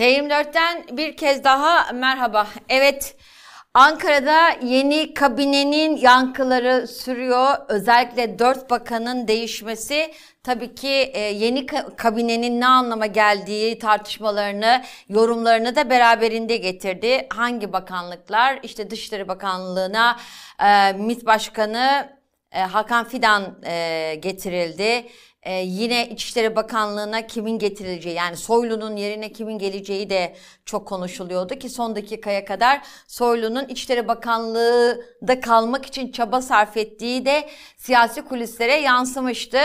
T24'ten bir kez daha merhaba. Evet, Ankara'da yeni kabinenin yankıları sürüyor. Özellikle dört bakanın değişmesi tabii ki e, yeni kabinenin ne anlama geldiği tartışmalarını, yorumlarını da beraberinde getirdi. Hangi bakanlıklar? İşte Dışişleri Bakanlığı'na e, MİT Başkanı e, Hakan Fidan getirildi. Ee, yine İçişleri Bakanlığı'na kimin getirileceği yani Soylu'nun yerine kimin geleceği de çok konuşuluyordu ki son dakikaya kadar Soylu'nun İçişleri Bakanlığı'da kalmak için çaba sarf ettiği de siyasi kulislere yansımıştı.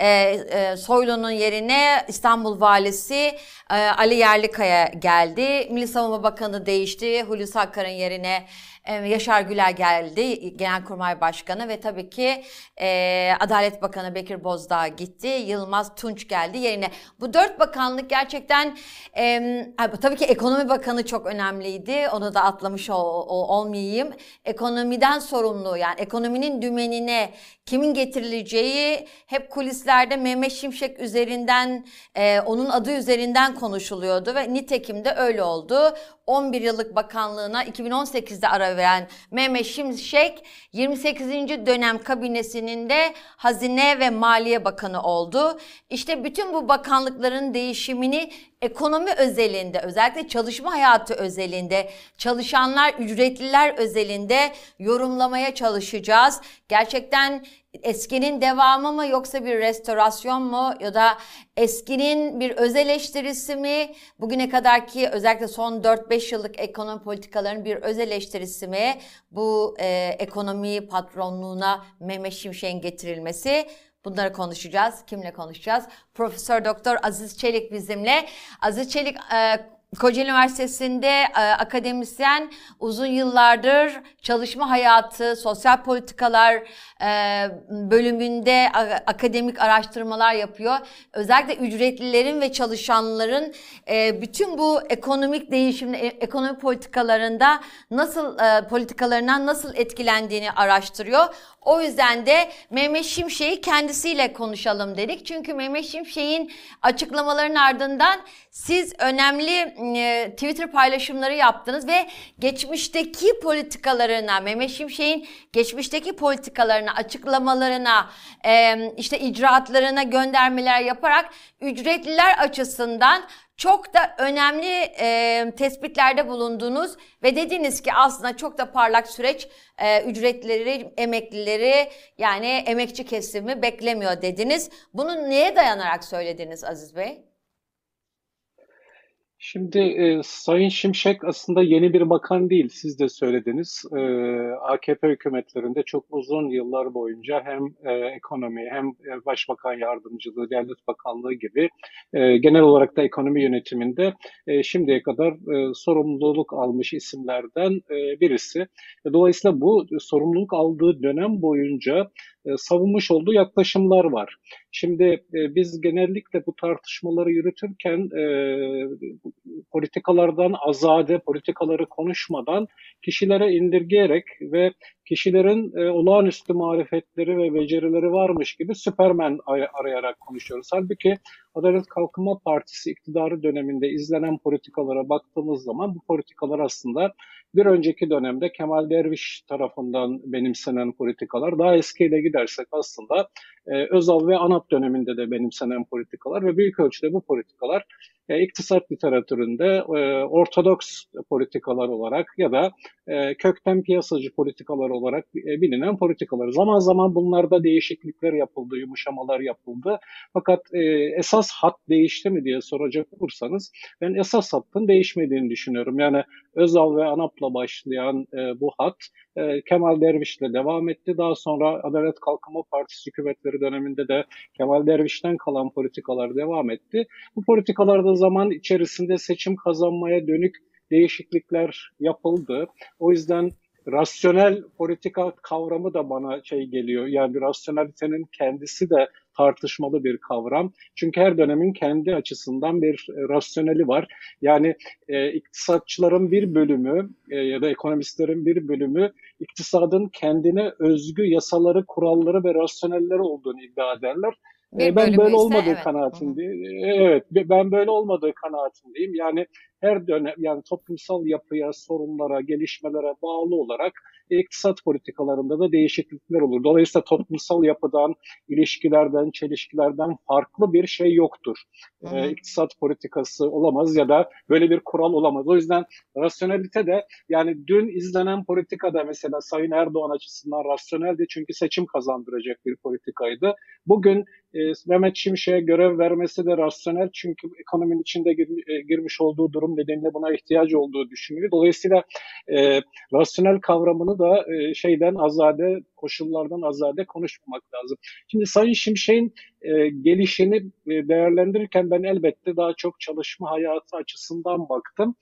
Ee, e, Soylu'nun yerine İstanbul Valisi e, Ali Yerlikaya geldi. Milli Savunma Bakanı değişti. Hulusi Akar'ın yerine Yaşar Güler geldi, Genelkurmay Başkanı ve tabii ki e, Adalet Bakanı Bekir Bozdağ gitti, Yılmaz Tunç geldi yerine. Bu dört bakanlık gerçekten, e, tabii ki Ekonomi Bakanı çok önemliydi, onu da atlamış ol, olmayayım. Ekonomiden sorumlu yani ekonominin dümenine kimin getirileceği hep kulislerde Mehmet Şimşek üzerinden, e, onun adı üzerinden konuşuluyordu ve nitekim de öyle oldu. 11 yıllık bakanlığına 2018'de ara veren Mehmet Şimşek 28. dönem kabinesinin de Hazine ve Maliye Bakanı oldu. İşte bütün bu bakanlıkların değişimini ekonomi özelinde özellikle çalışma hayatı özelinde çalışanlar ücretliler özelinde yorumlamaya çalışacağız. Gerçekten eskinin devamı mı yoksa bir restorasyon mu ya da eskinin bir öz eleştirisi mi bugüne kadar ki özellikle son 4-5 yıllık ekonomi politikalarının bir öz eleştirisi mi bu e, ekonomi patronluğuna Mehmet Şimşek'in getirilmesi Bunları konuşacağız. Kimle konuşacağız? Profesör Doktor Aziz Çelik bizimle. Aziz Çelik e, Kocaeli Üniversitesi'nde e, akademisyen uzun yıllardır çalışma hayatı, sosyal politikalar e, bölümünde akademik araştırmalar yapıyor. Özellikle ücretlilerin ve çalışanların e, bütün bu ekonomik değişim, e, ekonomi politikalarında nasıl politikalarından nasıl etkilendiğini araştırıyor. O yüzden de Mehmet Şimşek'i kendisiyle konuşalım dedik. Çünkü Mehmet Şimşek'in açıklamalarının ardından siz önemli e, Twitter paylaşımları yaptınız ve geçmişteki politikalarına, Mehmet Şimşek'in geçmişteki politikalarına, açıklamalarına, e, işte icraatlarına göndermeler yaparak ücretliler açısından çok da önemli e, tespitlerde bulundunuz ve dediniz ki aslında çok da parlak süreç e, ücretleri, emeklileri yani emekçi kesimi beklemiyor dediniz. Bunu neye dayanarak söylediniz Aziz Bey? Şimdi e, Sayın Şimşek aslında yeni bir bakan değil, siz de söylediniz. E, AKP hükümetlerinde çok uzun yıllar boyunca hem e, ekonomi hem e, başbakan yardımcılığı, devlet bakanlığı gibi e, genel olarak da ekonomi yönetiminde e, şimdiye kadar e, sorumluluk almış isimlerden e, birisi. Dolayısıyla bu sorumluluk aldığı dönem boyunca e, savunmuş olduğu yaklaşımlar var. Şimdi e, biz genellikle bu tartışmaları yürütürken e, politikalardan azade, politikaları konuşmadan kişilere indirgeyerek ve kişilerin e, olağanüstü marifetleri ve becerileri varmış gibi Süpermen arayarak konuşuyoruz. Halbuki Adalet Kalkınma Partisi iktidarı döneminde izlenen politikalara baktığımız zaman bu politikalar aslında bir önceki dönemde Kemal Derviş tarafından benimsenen politikalar. Daha eskiyle gidersek aslında e, Özal ve ANAP döneminde de benimsenen politikalar ve büyük ölçüde bu politikalar e, iktisat literatüründe e, ortodoks politikalar olarak ya da e, kökten piyasacı politikalar olarak e, bilinen politikalar. Zaman zaman bunlarda değişiklikler yapıldı, yumuşamalar yapıldı. Fakat e, esas hat değişti mi diye soracak olursanız ben esas hattın değişmediğini düşünüyorum. Yani Özal ve ANAP'la başlayan e, bu hat e, Kemal Derviş'le devam etti. Daha sonra Adalet Kalkınma Partisi hükümetleri döneminde de Kemal Derviş'ten kalan politikalar devam etti. Bu politikalarda zaman içerisinde seçim kazanmaya dönük değişiklikler yapıldı. O yüzden rasyonel politika kavramı da bana şey geliyor. Yani rasyonelitenin kendisi de tartışmalı bir kavram. Çünkü her dönemin kendi açısından bir e, rasyoneli var. Yani e, iktisatçıların bir bölümü e, ya da ekonomistlerin bir bölümü iktisadın kendine özgü yasaları, kuralları ve rasyonelleri olduğunu iddia ederler. Bir ben böyle olmadığı evet. kanaatindeyim. Evet, ben böyle olmadığı kanaatindeyim. Yani her dönem yani toplumsal yapıya, sorunlara, gelişmelere bağlı olarak iktisat politikalarında da değişiklikler olur. Dolayısıyla toplumsal yapıdan, ilişkilerden, çelişkilerden farklı bir şey yoktur. Hı. İktisat politikası olamaz ya da böyle bir kural olamaz. O yüzden rasyonelite de yani dün izlenen politikada mesela Sayın Erdoğan açısından rasyoneldi çünkü seçim kazandıracak bir politikaydı. Bugün e, Mehmet Şimşek'e görev vermesi de rasyonel çünkü ekonominin içinde e, girmiş olduğu durum nedeniyle buna ihtiyacı olduğu düşünülüyor. Dolayısıyla e, rasyonel kavramını da e, şeyden azade, koşullardan azade konuşmamak lazım. Şimdi Sayın Şimşek'in e, gelişini e, değerlendirirken ben elbette daha çok çalışma hayatı açısından baktım.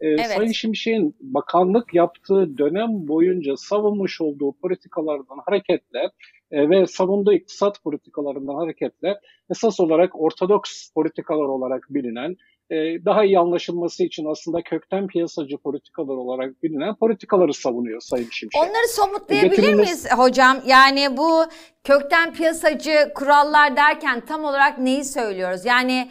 E, evet. Sayın Şimşek'in bakanlık yaptığı dönem boyunca savunmuş olduğu politikalardan hareketle e, ve savunduğu iktisat politikalarından hareketle esas olarak ortodoks politikalar olarak bilinen daha iyi anlaşılması için aslında kökten piyasacı politikalar olarak bilinen politikaları savunuyor Sayın Şimşek. Onları somutlayabilir Getirilmesi... miyiz hocam? Yani bu kökten piyasacı kurallar derken tam olarak neyi söylüyoruz? Yani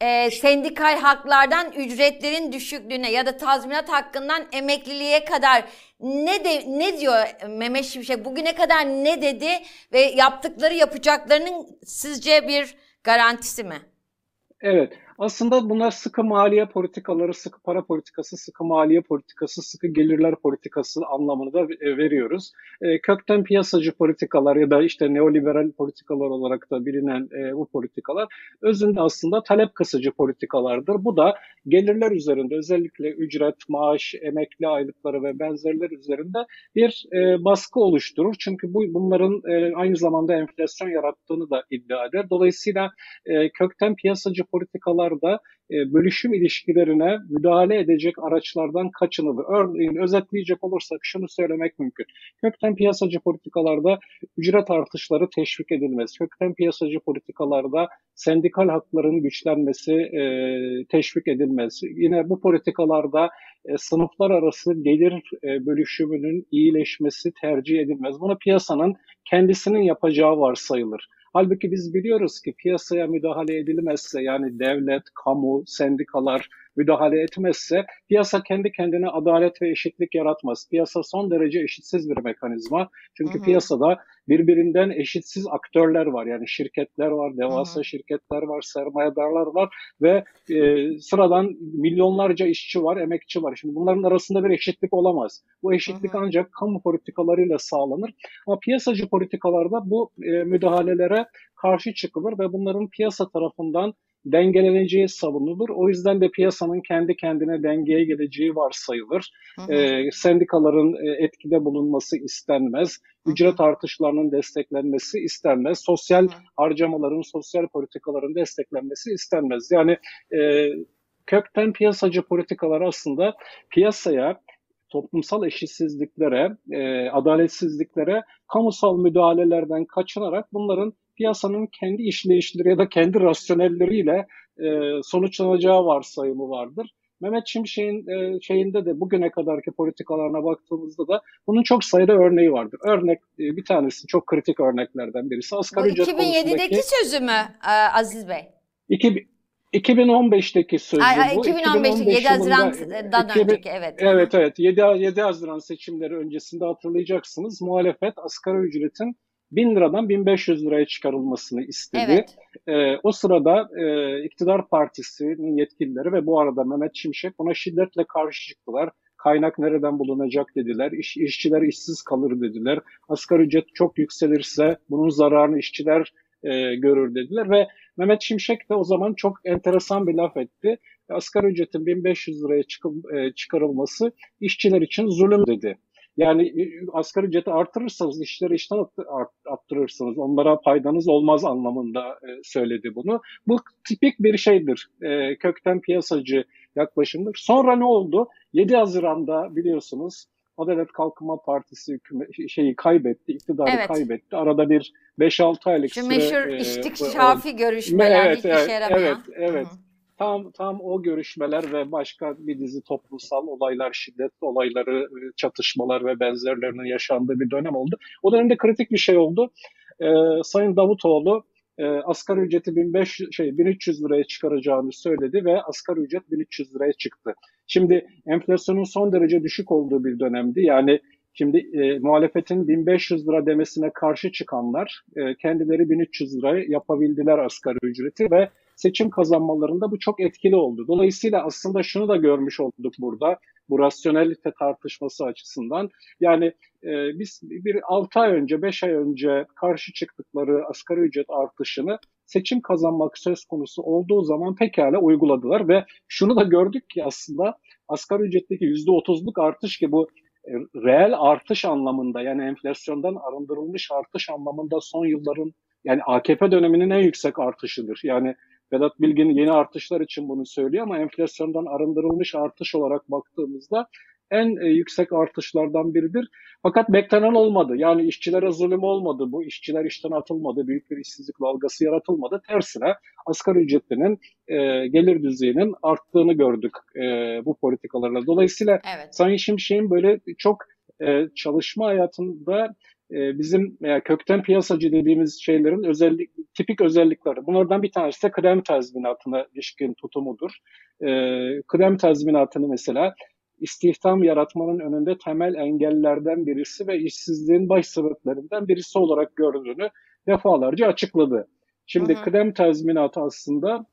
e, sendikal haklardan ücretlerin düşüklüğüne ya da tazminat hakkından emekliliğe kadar ne de ne diyor Mehmet Şimşek bugüne kadar ne dedi ve yaptıkları yapacaklarının sizce bir garantisi mi? Evet. Aslında bunlar sıkı maliye politikaları, sıkı para politikası, sıkı maliye politikası, sıkı gelirler politikası anlamını da e, veriyoruz. E, kökten piyasacı politikalar ya da işte neoliberal politikalar olarak da bilinen e, bu politikalar özünde aslında talep kısıcı politikalardır. Bu da gelirler üzerinde özellikle ücret, maaş, emekli aylıkları ve benzerler üzerinde bir baskı oluşturur. Çünkü bu bunların aynı zamanda enflasyon yarattığını da iddia eder. Dolayısıyla kökten piyasacı politikalar konularda e, bölüşüm ilişkilerine müdahale edecek araçlardan kaçınılır. Örneğin özetleyecek olursak şunu söylemek mümkün. Kökten piyasacı politikalarda ücret artışları teşvik edilmez. Kökten piyasacı politikalarda sendikal hakların güçlenmesi e, teşvik edilmez. Yine bu politikalarda e, sınıflar arası gelir e, bölüşümünün iyileşmesi tercih edilmez. Bunu piyasanın kendisinin yapacağı varsayılır. Halbuki biz biliyoruz ki piyasaya müdahale edilmezse yani devlet, kamu, sendikalar müdahale etmezse piyasa kendi kendine adalet ve eşitlik yaratmaz. Piyasa son derece eşitsiz bir mekanizma. Çünkü hı hı. piyasada birbirinden eşitsiz aktörler var. Yani şirketler var, devasa hı hı. şirketler var, sermayedarlar var ve e, sıradan milyonlarca işçi var, emekçi var. Şimdi bunların arasında bir eşitlik olamaz. Bu eşitlik hı hı. ancak kamu politikalarıyla sağlanır. Ama piyasacı politikalarda bu e, müdahalelere karşı çıkılır ve bunların piyasa tarafından dengeleneceği savunulur. O yüzden de piyasanın kendi kendine dengeye geleceği varsayılır. Hı hı. E, sendikaların e, etkide bulunması istenmez. Ücret artışlarının desteklenmesi istenmez. Sosyal hı. harcamaların, sosyal politikaların desteklenmesi istenmez. Yani e, kökten piyasacı politikalar aslında piyasaya toplumsal eşitsizliklere, e, adaletsizliklere kamusal müdahalelerden kaçınarak bunların piyasanın kendi işleyişleri ya da kendi rasyonelleriyle e, sonuçlanacağı varsayımı vardır. Mehmet Şimşek'in e, şeyinde de bugüne kadarki politikalarına baktığımızda da bunun çok sayıda örneği vardır. Örnek e, bir tanesi çok kritik örneklerden birisi asgari ücret 2007'deki sözü mü e, Aziz Bey? 2015'teki sözü ay, bu. 2015'teki 7 Haziran'dan 2000, önceki evet. Evet evet 7, 7 Haziran seçimleri öncesinde hatırlayacaksınız. Muhalefet asgari ücretin 1000 liradan 1500 liraya çıkarılmasını istedi. Evet. E, o sırada e, iktidar partisinin yetkilileri ve bu arada Mehmet Şimşek buna şiddetle karşı çıktılar. Kaynak nereden bulunacak dediler. İş, işçiler işsiz kalır dediler. Asgari ücret çok yükselirse bunun zararını işçiler e, görür dediler ve Mehmet Şimşek de o zaman çok enteresan bir laf etti. Asgari ücretin 1500 liraya çıkıl, e, çıkarılması işçiler için zulüm dedi. Yani e, asgari ücreti artırırsanız, işleri işten arttırırsınız, onlara faydanız olmaz anlamında e, söyledi bunu. Bu tipik bir şeydir, e, kökten piyasacı yaklaşımdır. Sonra ne oldu? 7 Haziran'da biliyorsunuz Adalet Kalkınma Partisi şeyi kaybetti, iktidarı evet. kaybetti. Arada bir 5-6 aylık Şu süre... Şu meşhur e, içtik şafi görüşmeler evet, hiçbir evet, şey yaramayan. Evet, evet. Hı. Tam tam o görüşmeler ve başka bir dizi toplumsal olaylar, şiddet olayları, e, çatışmalar ve benzerlerinin yaşandığı bir dönem oldu. O dönemde kritik bir şey oldu. Ee, Sayın Davutoğlu e, asgari ücreti 1500 şey 1300 liraya çıkaracağını söyledi ve asgari ücret 1300 liraya çıktı. Şimdi enflasyonun son derece düşük olduğu bir dönemdi. Yani Şimdi e, muhalefetin 1500 lira demesine karşı çıkanlar e, kendileri 1300 lirayı yapabildiler asgari ücreti ve seçim kazanmalarında bu çok etkili oldu. Dolayısıyla aslında şunu da görmüş olduk burada bu rasyonelite tartışması açısından. Yani e, biz bir 6 ay önce 5 ay önce karşı çıktıkları asgari ücret artışını seçim kazanmak söz konusu olduğu zaman pekala uyguladılar ve şunu da gördük ki aslında asgari ücretteki %30'luk artış ki bu e, reel artış anlamında yani enflasyondan arındırılmış artış anlamında son yılların yani AKP döneminin en yüksek artışıdır. Yani Vedat Bilgin yeni artışlar için bunu söylüyor ama enflasyondan arındırılmış artış olarak baktığımızda en e, yüksek artışlardan biridir. Fakat beklenen olmadı. Yani işçilere zulüm olmadı. Bu işçiler işten atılmadı. Büyük bir işsizlik dalgası yaratılmadı. Tersine asgari ücretinin e, gelir düzeyinin arttığını gördük e, bu politikalarla. Dolayısıyla evet. Sayın Şimşek'in böyle çok e, çalışma hayatında e, bizim e, kökten piyasacı dediğimiz şeylerin özellik, tipik özellikleri. Bunlardan bir tanesi de kıdem tazminatına ilişkin tutumudur. E, kıdem tazminatını mesela istihdam yaratmanın önünde temel engellerden birisi ve işsizliğin baş sebeplerinden birisi olarak gördüğünü defalarca açıkladı. Şimdi hı hı. kıdem tazminatı aslında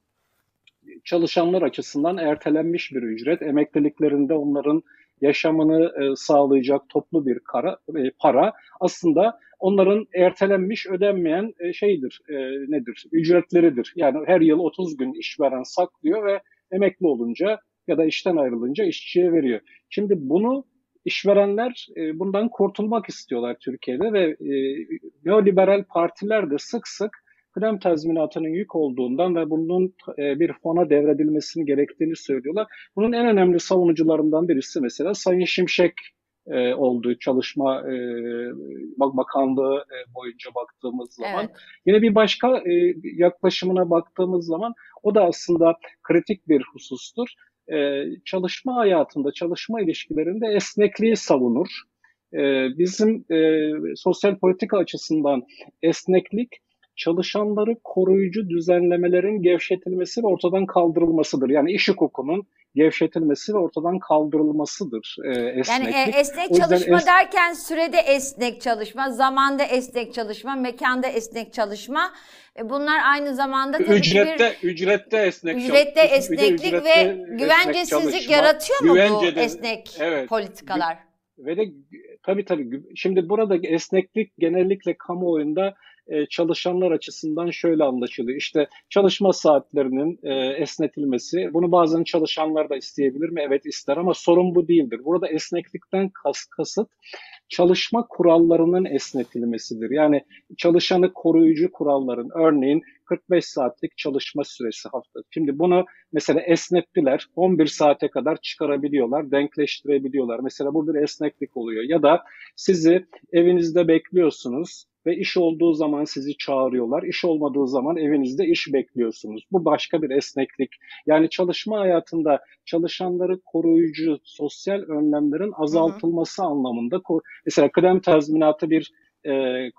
çalışanlar açısından ertelenmiş bir ücret. Emekliliklerinde onların yaşamını e, sağlayacak toplu bir kara, e, para aslında onların ertelenmiş ödenmeyen e, şeydir nedir ücretleridir. Yani her yıl 30 gün işveren saklıyor ve emekli olunca ya da işten ayrılınca işçiye veriyor. Şimdi bunu işverenler bundan kurtulmak istiyorlar Türkiye'de ve neoliberal partiler de sık sık kıdem tazminatının yük olduğundan ve bunun e, bir fona devredilmesini gerektiğini söylüyorlar. Bunun en önemli savunucularından birisi mesela Sayın Şimşek e, oldu çalışma e, bakanlığı e, boyunca baktığımız zaman. Evet. Yine bir başka e, yaklaşımına baktığımız zaman o da aslında kritik bir husustur. E, çalışma hayatında, çalışma ilişkilerinde esnekliği savunur. E, bizim e, sosyal politika açısından esneklik çalışanları koruyucu düzenlemelerin gevşetilmesi ve ortadan kaldırılmasıdır. Yani iş hukukunun gevşetilmesi ve ortadan kaldırılmasıdır e, esneklik. Yani e, esnek çalışma es- derken sürede esnek çalışma, zamanda esnek çalışma, mekanda esnek çalışma. E, bunlar aynı zamanda tabii ücrette, bir ücrette esnek ücrette esneklik ücrette ve güvencesizlik yaratıyor mu Güvencede, bu esnek evet, politikalar? Ve de tabii tabii şimdi burada esneklik genellikle kamuoyunda e, çalışanlar açısından şöyle anlaşılıyor. İşte çalışma saatlerinin e, esnetilmesi, bunu bazen çalışanlar da isteyebilir mi? Evet ister ama sorun bu değildir. Burada esneklikten kas, kasıt çalışma kurallarının esnetilmesidir. Yani çalışanı koruyucu kuralların, örneğin 45 saatlik çalışma süresi hafta. Şimdi bunu mesela esnettiler, 11 saate kadar çıkarabiliyorlar, denkleştirebiliyorlar. Mesela bu bir esneklik oluyor. Ya da sizi evinizde bekliyorsunuz, ve iş olduğu zaman sizi çağırıyorlar. İş olmadığı zaman evinizde iş bekliyorsunuz. Bu başka bir esneklik. Yani çalışma hayatında çalışanları koruyucu sosyal önlemlerin azaltılması hı hı. anlamında. Mesela kıdem tazminatı bir e,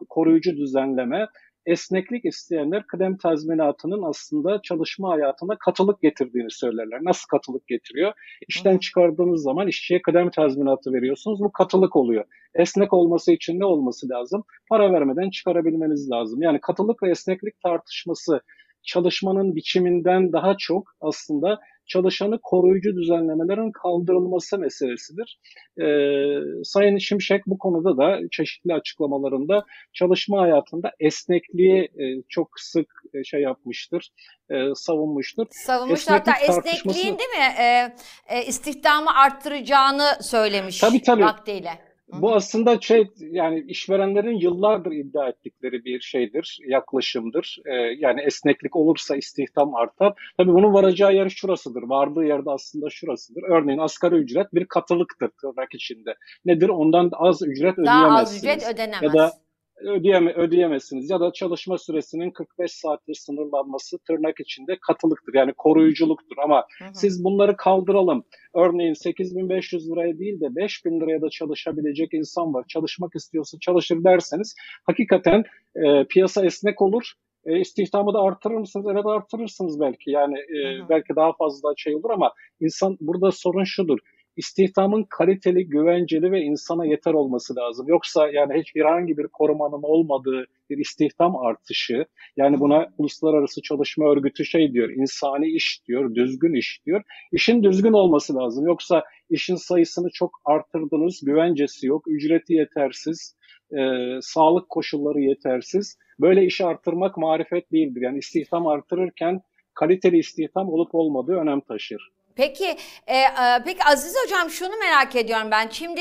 koruyucu düzenleme esneklik isteyenler kıdem tazminatının aslında çalışma hayatına katılık getirdiğini söylerler. Nasıl katılık getiriyor? İşten çıkardığınız zaman işçiye kıdem tazminatı veriyorsunuz. Bu katılık oluyor. Esnek olması için ne olması lazım? Para vermeden çıkarabilmeniz lazım. Yani katılık ve esneklik tartışması çalışmanın biçiminden daha çok aslında çalışanı koruyucu düzenlemelerin kaldırılması meselesidir. Ee, Sayın Şimşek bu konuda da çeşitli açıklamalarında çalışma hayatında esnekliği e, çok sık e, şey yapmıştır, e, savunmuştur. Savunmuş hatta esnekliğin değil mi e, e, istihdamı arttıracağını söylemiş tabii, tabii. vaktiyle. Bu aslında şey yani işverenlerin yıllardır iddia ettikleri bir şeydir, yaklaşımdır. Ee, yani esneklik olursa istihdam artar. Tabii bunun varacağı yer şurasıdır. Vardığı yerde aslında şurasıdır. Örneğin asgari ücret bir katılıktır tırnak içinde. Nedir? Ondan az ücret ödeyemezsiniz. Daha az ücret ödenemez. Ya da ödeyeme, ödeyemezsiniz. Ya da çalışma süresinin 45 saattir sınırlanması tırnak içinde katılıktır. Yani koruyuculuktur. Ama hı hı. siz bunları kaldıralım. Örneğin 8500 liraya değil de 5000 liraya da çalışabilecek insan var. Çalışmak istiyorsa çalışır derseniz hakikaten e, piyasa esnek olur E, istihdamı da artırır mısınız? Evet artırırsınız belki. Yani e, hı hı. belki daha fazla şey olur ama insan burada sorun şudur istihdamın kaliteli, güvenceli ve insana yeter olması lazım. Yoksa yani hiç herhangi bir korumanın olmadığı bir istihdam artışı, yani buna Uluslararası Çalışma Örgütü şey diyor, insani iş diyor, düzgün iş diyor. İşin düzgün olması lazım. Yoksa işin sayısını çok arttırdınız, güvencesi yok, ücreti yetersiz, e, sağlık koşulları yetersiz. Böyle işi artırmak marifet değildir. Yani istihdam artırırken kaliteli istihdam olup olmadığı önem taşır. Peki, e, e, peki Aziz Hocam şunu merak ediyorum ben. Şimdi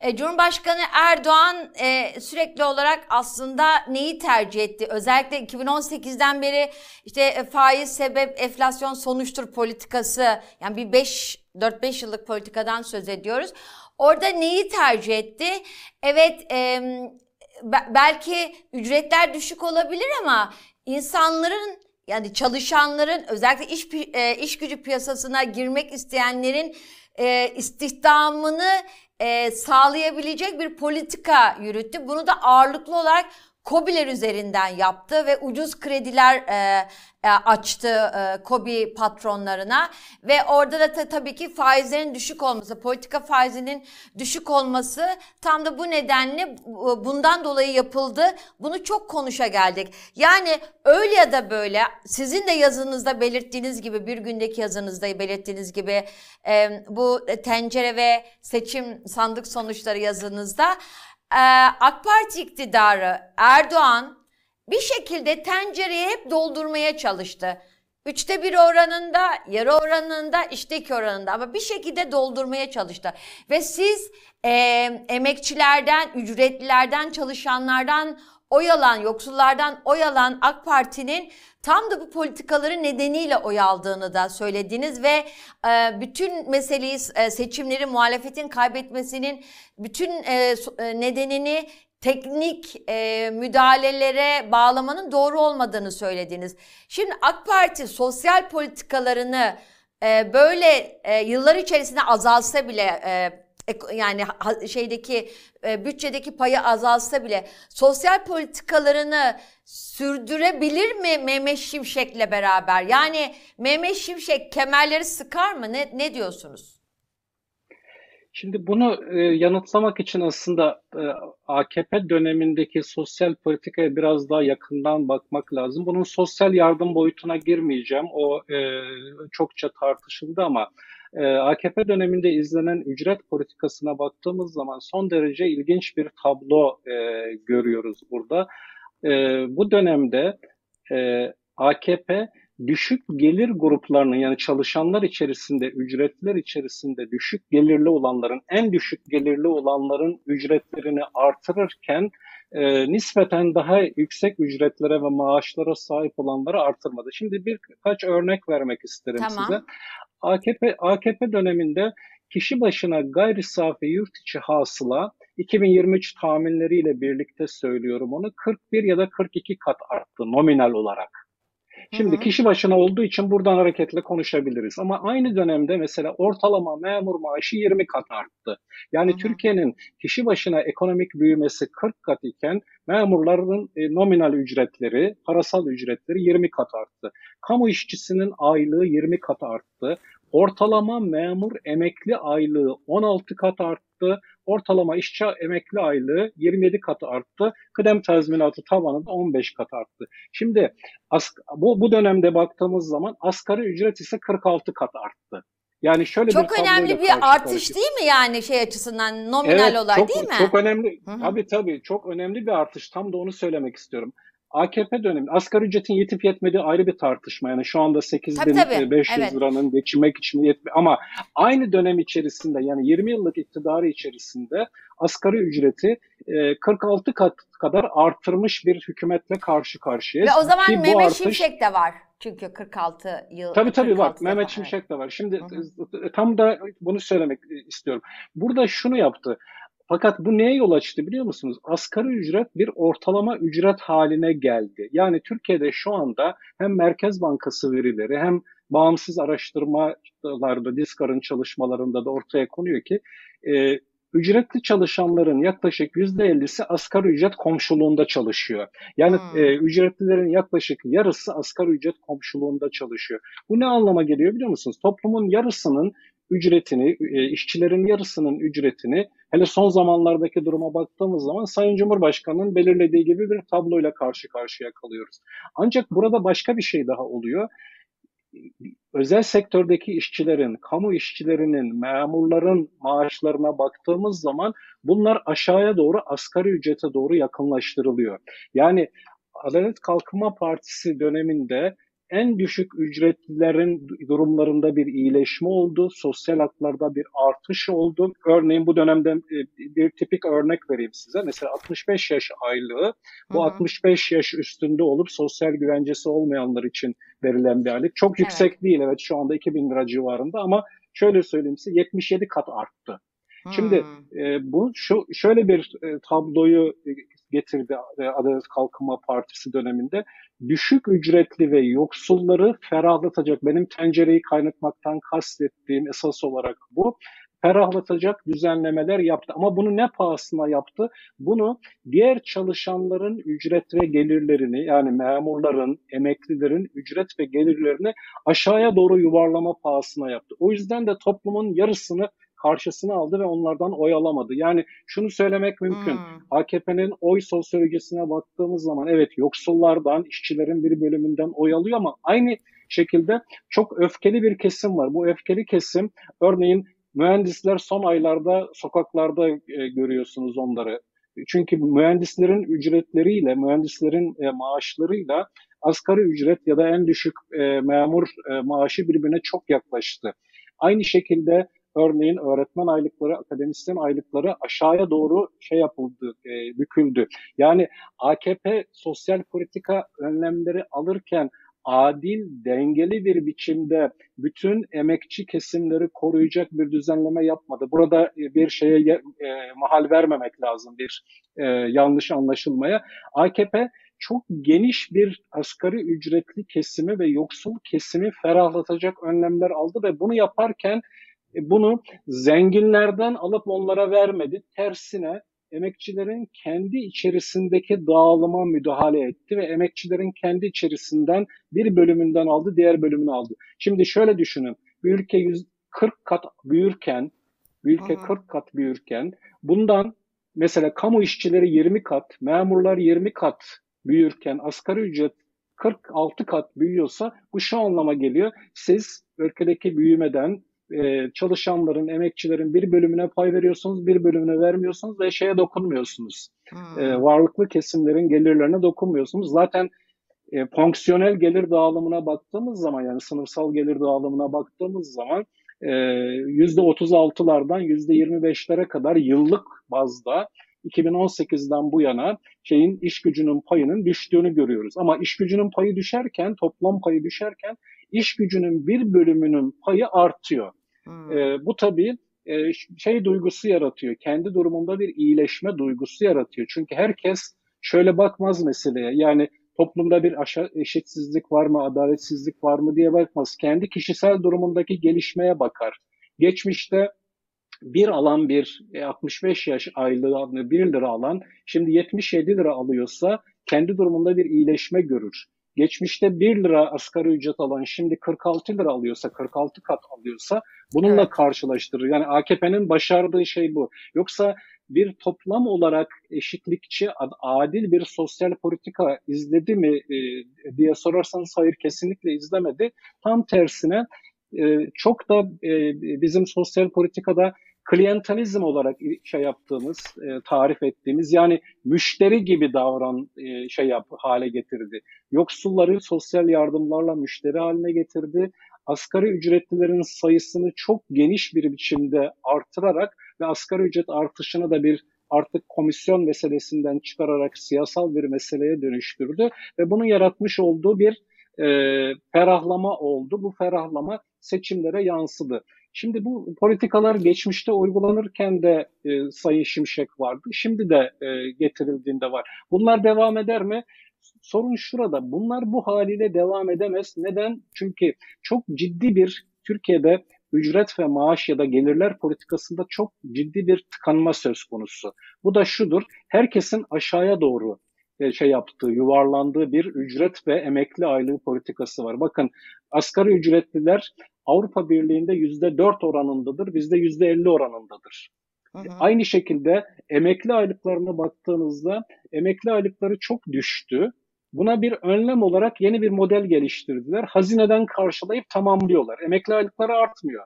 e, Cumhurbaşkanı Erdoğan e, sürekli olarak aslında neyi tercih etti? Özellikle 2018'den beri işte e, faiz sebep enflasyon sonuçtur politikası yani bir 5 4-5 yıllık politikadan söz ediyoruz. Orada neyi tercih etti? Evet e, belki ücretler düşük olabilir ama insanların yani çalışanların özellikle iş e, iş gücü piyasasına girmek isteyenlerin e, istihdamını e, sağlayabilecek bir politika yürüttü. Bunu da ağırlıklı olarak COBİ'ler üzerinden yaptı ve ucuz krediler e, e, açtı e, COBİ patronlarına ve orada da ta, tabii ki faizlerin düşük olması, politika faizinin düşük olması tam da bu nedenle bundan dolayı yapıldı. Bunu çok konuşa geldik. Yani öyle ya da böyle sizin de yazınızda belirttiğiniz gibi bir gündeki yazınızda belirttiğiniz gibi e, bu tencere ve seçim sandık sonuçları yazınızda e, AK Parti iktidarı Erdoğan bir şekilde tencereyi hep doldurmaya çalıştı. Üçte bir oranında, yarı oranında, işteki oranında ama bir şekilde doldurmaya çalıştı. Ve siz e, emekçilerden, ücretlilerden, çalışanlardan oy alan, yoksullardan oy alan AK Parti'nin tam da bu politikaları nedeniyle oy aldığını da söylediniz ve e, bütün meseleyi e, seçimleri muhalefetin kaybetmesinin bütün e, e, nedenini teknik e, müdahalelere bağlamanın doğru olmadığını söylediniz. Şimdi AK Parti sosyal politikalarını e, böyle e, yıllar içerisinde azalsa bile e, yani şeydeki e, bütçedeki payı azalsa bile sosyal politikalarını sürdürebilir mi Mehmet Şimşek'le beraber? Yani Mehmet Şimşek kemerleri sıkar mı? Ne, ne diyorsunuz? Şimdi bunu e, yanıtlamak için aslında e, AKP dönemindeki sosyal politikaya biraz daha yakından bakmak lazım. Bunun sosyal yardım boyutuna girmeyeceğim. O e, çokça tartışıldı ama e, AKP döneminde izlenen ücret politikasına baktığımız zaman son derece ilginç bir tablo e, görüyoruz burada. E, bu dönemde e, AKP düşük gelir gruplarının yani çalışanlar içerisinde, ücretler içerisinde düşük gelirli olanların, en düşük gelirli olanların ücretlerini artırırken e, nispeten daha yüksek ücretlere ve maaşlara sahip olanları artırmadı. Şimdi birkaç örnek vermek isterim tamam. size. AKP AKP döneminde kişi başına gayri safi yurt içi hasıla 2023 tahminleriyle birlikte söylüyorum onu 41 ya da 42 kat arttı nominal olarak. Şimdi hı hı. kişi başına olduğu için buradan hareketle konuşabiliriz. Ama aynı dönemde mesela ortalama memur maaşı 20 kat arttı. Yani. Türkiye'nin kişi başına ekonomik büyümesi 40 kat iken memurların e, nominal ücretleri, parasal ücretleri 20 kat arttı. Kamu işçisinin aylığı 20 kat arttı. Ortalama memur emekli aylığı 16 kat arttı. Ortalama işçi emekli aylığı 27 kat arttı. Kıdem tazminatı tavanı da 15 kat arttı. Şimdi bu, bu dönemde baktığımız zaman asgari ücret ise 46 kat arttı. Yani şöyle çok bir önemli bir artış değil mi yani şey açısından nominal evet, olay çok, değil mi? Çok önemli. Hı-hı. Tabii tabii çok önemli bir artış. Tam da onu söylemek istiyorum. AKP dönemi asgari ücretin yetip yetmediği ayrı bir tartışma. Yani şu anda 8500 evet. liranın geçinmek için yetmi ama aynı dönem içerisinde yani 20 yıllık iktidarı içerisinde asgari ücreti 46 e, kat kadar artırmış bir hükümetle karşı karşıyayız. Ve o zaman Ki Mehmet artış... Şimşek de var. Çünkü 46 yıl. Tabii tabii var. Mehmet Şimşek de var. Şimdi Hı-hı. tam da bunu söylemek istiyorum. Burada şunu yaptı. Fakat bu neye yol açtı biliyor musunuz? Asgari ücret bir ortalama ücret haline geldi. Yani Türkiye'de şu anda hem Merkez Bankası verileri hem bağımsız araştırmalarda, Diskar'ın çalışmalarında da ortaya konuyor ki e, ücretli çalışanların yaklaşık %50'si asgari ücret komşuluğunda çalışıyor. Yani Hmm. e, ücretlilerin yaklaşık yarısı asgari ücret komşuluğunda çalışıyor. Bu ne anlama geliyor biliyor musunuz? Toplumun yarısının ücretini, e, işçilerin yarısının ücretini hele son zamanlardaki duruma baktığımız zaman Sayın Cumhurbaşkanı'nın belirlediği gibi bir tabloyla karşı karşıya kalıyoruz. Ancak burada başka bir şey daha oluyor özel sektördeki işçilerin, kamu işçilerinin, memurların maaşlarına baktığımız zaman bunlar aşağıya doğru asgari ücrete doğru yakınlaştırılıyor. Yani Adalet Kalkınma Partisi döneminde en düşük ücretlilerin durumlarında bir iyileşme oldu. Sosyal haklarda bir artış oldu. Örneğin bu dönemde e, bir tipik örnek vereyim size. Mesela 65 yaş aylığı bu Hı hı. 65 yaş üstünde olup sosyal güvencesi olmayanlar için verilen bir aylık. Çok Evet. yüksek değil evet şu anda 2000 lira civarında ama şöyle söyleyeyim size 77 kat arttı. Şimdi e, bu şu şöyle bir e, tabloyu e, getirdi Adalet Kalkınma Partisi döneminde. Düşük ücretli ve yoksulları ferahlatacak, benim tencereyi kaynatmaktan kastettiğim esas olarak bu. Ferahlatacak düzenlemeler yaptı. Ama bunu ne pahasına yaptı? Bunu diğer çalışanların ücret ve gelirlerini yani memurların, emeklilerin ücret ve gelirlerini aşağıya doğru yuvarlama pahasına yaptı. O yüzden de toplumun yarısını karşısına aldı ve onlardan oy alamadı. Yani şunu söylemek mümkün. Hmm. AKP'nin oy sosyolojisine baktığımız zaman evet yoksullardan, işçilerin bir bölümünden oy alıyor ama aynı şekilde çok öfkeli bir kesim var. Bu öfkeli kesim örneğin mühendisler son aylarda sokaklarda e, görüyorsunuz onları. Çünkü mühendislerin ücretleriyle, mühendislerin e, maaşlarıyla asgari ücret ya da en düşük e, memur e, maaşı birbirine çok yaklaştı. Aynı şekilde örneğin öğretmen aylıkları, akademisyen aylıkları aşağıya doğru şey yapıldı, e, büküldü. Yani AKP sosyal politika önlemleri alırken adil, dengeli bir biçimde bütün emekçi kesimleri koruyacak bir düzenleme yapmadı. Burada e, bir şeye e, mahal vermemek lazım bir e, yanlış anlaşılmaya. AKP çok geniş bir asgari ücretli kesimi ve yoksul kesimi ferahlatacak önlemler aldı ve bunu yaparken bunu zenginlerden alıp onlara vermedi. Tersine emekçilerin kendi içerisindeki dağılıma müdahale etti ve emekçilerin kendi içerisinden bir bölümünden aldı, diğer bölümünü aldı. Şimdi şöyle düşünün. Bir ülke 140 kat büyürken, bir ülke hı. 40 kat büyürken bundan mesela kamu işçileri 20 kat, memurlar 20 kat büyürken asgari ücret 46 kat büyüyorsa bu şu anlama geliyor. Siz ülkedeki büyümeden e, çalışanların, emekçilerin bir bölümüne pay veriyorsunuz, bir bölümüne vermiyorsunuz ve şeye dokunmuyorsunuz. Hmm. E, varlıklı kesimlerin gelirlerine dokunmuyorsunuz. Zaten e, fonksiyonel gelir dağılımına baktığımız zaman yani sınıfsal gelir dağılımına baktığımız zaman e, %36'lardan %25'lere kadar yıllık bazda 2018'den bu yana şeyin iş gücünün payının düştüğünü görüyoruz. Ama iş gücünün payı düşerken, toplam payı düşerken iş gücünün bir bölümünün payı artıyor. Hmm. E, bu tabii e, şey duygusu yaratıyor. Kendi durumunda bir iyileşme duygusu yaratıyor. Çünkü herkes şöyle bakmaz meseleye. Yani toplumda bir aşağı eşitsizlik var mı, adaletsizlik var mı diye bakmaz. Kendi kişisel durumundaki gelişmeye bakar. Geçmişte bir alan bir e, 65 yaş aylığını 1 lira alan şimdi 77 lira alıyorsa kendi durumunda bir iyileşme görür. Geçmişte 1 lira asgari ücret alan şimdi 46 lira alıyorsa 46 kat alıyorsa bununla Evet. karşılaştırır. Yani AKP'nin başardığı şey bu. Yoksa bir toplam olarak eşitlikçi, ad- adil bir sosyal politika izledi mi e, diye sorarsanız hayır kesinlikle izlemedi. Tam tersine e, çok da e, bizim sosyal politikada klientelizm olarak şey yaptığımız, e, tarif ettiğimiz yani müşteri gibi davran e, şey yap hale getirdi. Yoksulları sosyal yardımlarla müşteri haline getirdi. Asgari ücretlilerin sayısını çok geniş bir biçimde artırarak ve asgari ücret artışını da bir artık komisyon meselesinden çıkararak siyasal bir meseleye dönüştürdü ve bunun yaratmış olduğu bir e, ferahlama oldu. Bu ferahlama seçimlere yansıdı. Şimdi bu politikalar geçmişte uygulanırken de e, Sayın Şimşek vardı. Şimdi de e, getirildiğinde var. Bunlar devam eder mi? Sorun şurada. Bunlar bu haliyle devam edemez. Neden? Çünkü çok ciddi bir Türkiye'de ücret ve maaş ya da gelirler politikasında çok ciddi bir tıkanma söz konusu. Bu da şudur, herkesin aşağıya doğru şey yaptığı, yuvarlandığı bir ücret ve emekli aylığı politikası var. Bakın asgari ücretliler Avrupa Birliği'nde yüzde dört oranındadır, bizde yüzde elli oranındadır. Hı hı. Aynı şekilde emekli aylıklarına baktığınızda emekli aylıkları çok düştü. Buna bir önlem olarak yeni bir model geliştirdiler. Hazineden karşılayıp tamamlıyorlar. Emekli aylıkları artmıyor.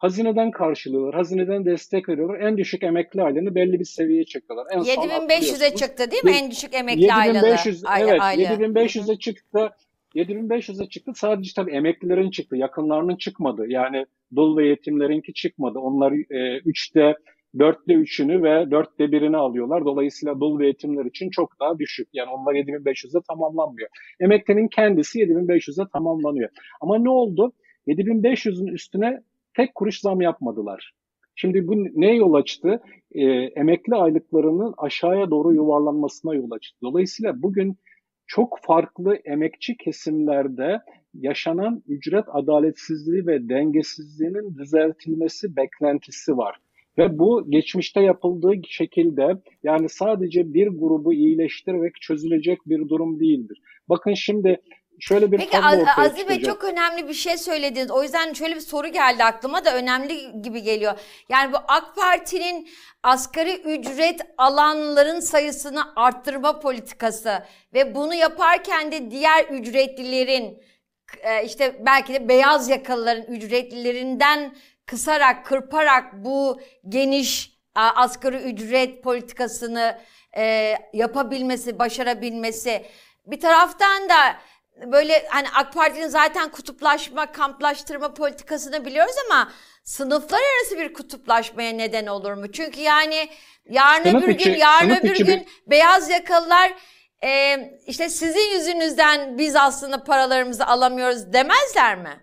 Hazineden karşılıyorlar, hazineden destek veriyorlar. En düşük emekli aylığını belli bir seviyeye çekiyorlar. En 7500'e çıktı değil mi en düşük emekli aylığı? 7500, evet, 7500'e çıktı. 7500'e çıktı. Sadece tabii emeklilerin çıktı, yakınlarının çıkmadı. Yani dul ve yetimlerinki çıkmadı. Onlar e, üçte dörtte üçünü ve dörtte birini alıyorlar. Dolayısıyla dul ve yetimler için çok daha düşük. Yani onlar 7500'e tamamlanmıyor. Emeklinin kendisi 7500'e tamamlanıyor. Ama ne oldu? 7500'ün üstüne tek kuruş zam yapmadılar. Şimdi bu ne yol açtı? E, emekli aylıklarının aşağıya doğru yuvarlanmasına yol açtı. Dolayısıyla bugün çok farklı emekçi kesimlerde yaşanan ücret adaletsizliği ve dengesizliğinin düzeltilmesi beklentisi var. Ve bu geçmişte yapıldığı şekilde yani sadece bir grubu iyileştirerek çözülecek bir durum değildir. Bakın şimdi şöyle bir Peki Aziz Bey çok önemli bir şey söylediniz. O yüzden şöyle bir soru geldi aklıma da önemli gibi geliyor. Yani bu AK Parti'nin asgari ücret alanların sayısını arttırma politikası ve bunu yaparken de diğer ücretlilerin e, işte belki de beyaz yakalıların ücretlilerinden kısarak, kırparak bu geniş asgari ücret politikasını e, yapabilmesi, başarabilmesi. Bir taraftan da böyle hani AK Parti'nin zaten kutuplaşma, kamplaştırma politikasını biliyoruz ama sınıflar arası bir kutuplaşmaya neden olur mu? Çünkü yani yarın sınıf öbür gün, yarın öbür gün bir... beyaz yakalılar e, işte sizin yüzünüzden biz aslında paralarımızı alamıyoruz demezler mi?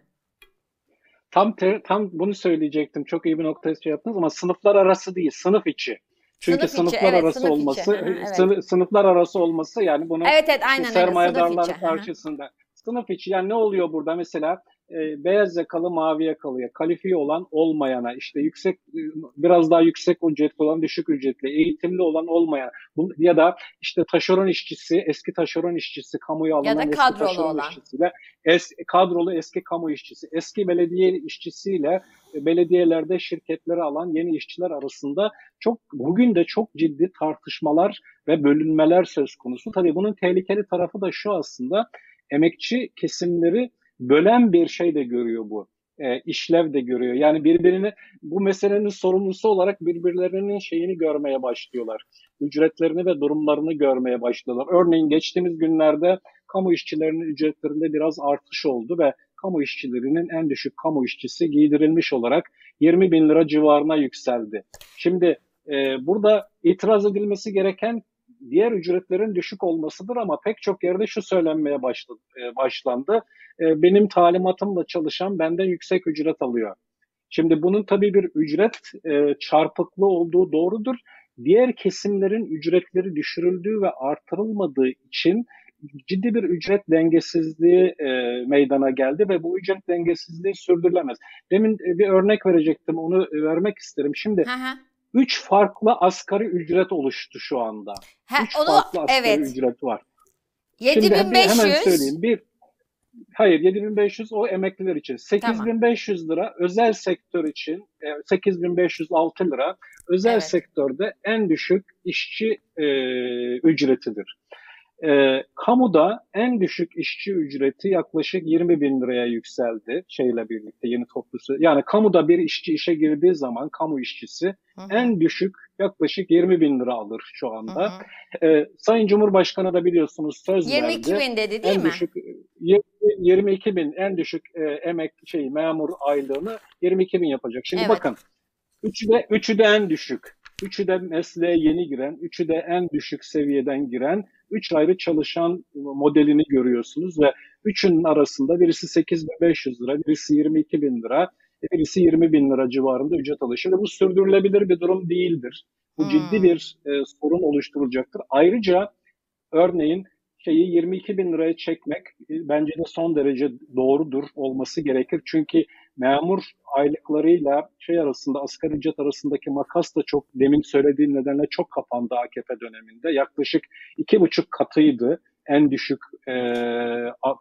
Tam ter, tam bunu söyleyecektim. Çok iyi bir noktaya şey yaptınız ama sınıflar arası değil, sınıf içi. Çünkü sınıf sınıflar içi, evet, arası sınıf olması, içi. evet. sınıflar arası olması yani bunu evet, evet, aynen, sermayedarlar karşısında. Sınıf içi yani ne oluyor burada mesela e, beyaz yakalı mavi yakalıya kalifiye olan olmayana işte yüksek e, biraz daha yüksek ücretli olan düşük ücretli eğitimli olan olmayan bu, ya da işte taşeron işçisi eski taşeron işçisi kamuya alınan eski taşeron olan. işçisiyle es, kadrolu eski kamu işçisi eski belediye işçisiyle e, belediyelerde şirketleri alan yeni işçiler arasında çok bugün de çok ciddi tartışmalar ve bölünmeler söz konusu. Tabii bunun tehlikeli tarafı da şu aslında emekçi kesimleri bölen bir şey de görüyor bu. E, işlev de görüyor. Yani birbirini bu meselenin sorumlusu olarak birbirlerinin şeyini görmeye başlıyorlar. Ücretlerini ve durumlarını görmeye başlıyorlar. Örneğin geçtiğimiz günlerde kamu işçilerinin ücretlerinde biraz artış oldu ve kamu işçilerinin en düşük kamu işçisi giydirilmiş olarak 20 bin lira civarına yükseldi. Şimdi e, burada itiraz edilmesi gereken diğer ücretlerin düşük olmasıdır ama pek çok yerde şu söylenmeye başladı, e, başlandı. E, benim talimatımla çalışan benden yüksek ücret alıyor. Şimdi bunun tabii bir ücret e, çarpıklığı olduğu doğrudur. Diğer kesimlerin ücretleri düşürüldüğü ve artırılmadığı için ciddi bir ücret dengesizliği e, meydana geldi ve bu ücret dengesizliği sürdürülemez. Demin e, bir örnek verecektim, onu vermek isterim. Şimdi hı hı. Üç farklı asgari ücret oluştu şu anda. Ha, üç onu, farklı asgari evet. ücret var. 7500. Şimdi hemen söyleyeyim. Bir, Hayır 7500 o emekliler için. 8500 tamam. lira özel sektör için 8506 e, lira özel evet. sektörde en düşük işçi e, ücretidir. E, kamuda en düşük işçi ücreti yaklaşık 20 bin liraya yükseldi şeyle birlikte yeni toplusu. Yani kamuda bir işçi işe girdiği zaman kamu işçisi hı hı. en düşük yaklaşık 20 bin lira alır şu anda. Hı hı. E, Sayın Cumhurbaşkanı da biliyorsunuz söz 22 verdi. 22 bin dedi değil en mi? Düşük, 20, 22 bin en düşük e, emek şey memur aylığını 22 bin yapacak. Şimdi evet. bakın üçü de, üçü de en düşük. Üçü de mesleğe yeni giren, üçü de en düşük seviyeden giren, üç ayrı çalışan modelini görüyorsunuz ve üçünün arasında birisi 8500 lira, birisi 22 bin lira, birisi 20 bin lira civarında ücret alıyor. Şimdi bu sürdürülebilir bir durum değildir. Bu hmm. ciddi bir e, sorun oluşturacaktır. Ayrıca örneğin şeyi 22 bin liraya çekmek e, bence de son derece doğrudur olması gerekir. Çünkü memur aylıklarıyla şey arasında asgari ücret arasındaki makas da çok demin söylediğim nedenle çok kapandı AKP döneminde. Yaklaşık iki buçuk katıydı en düşük e,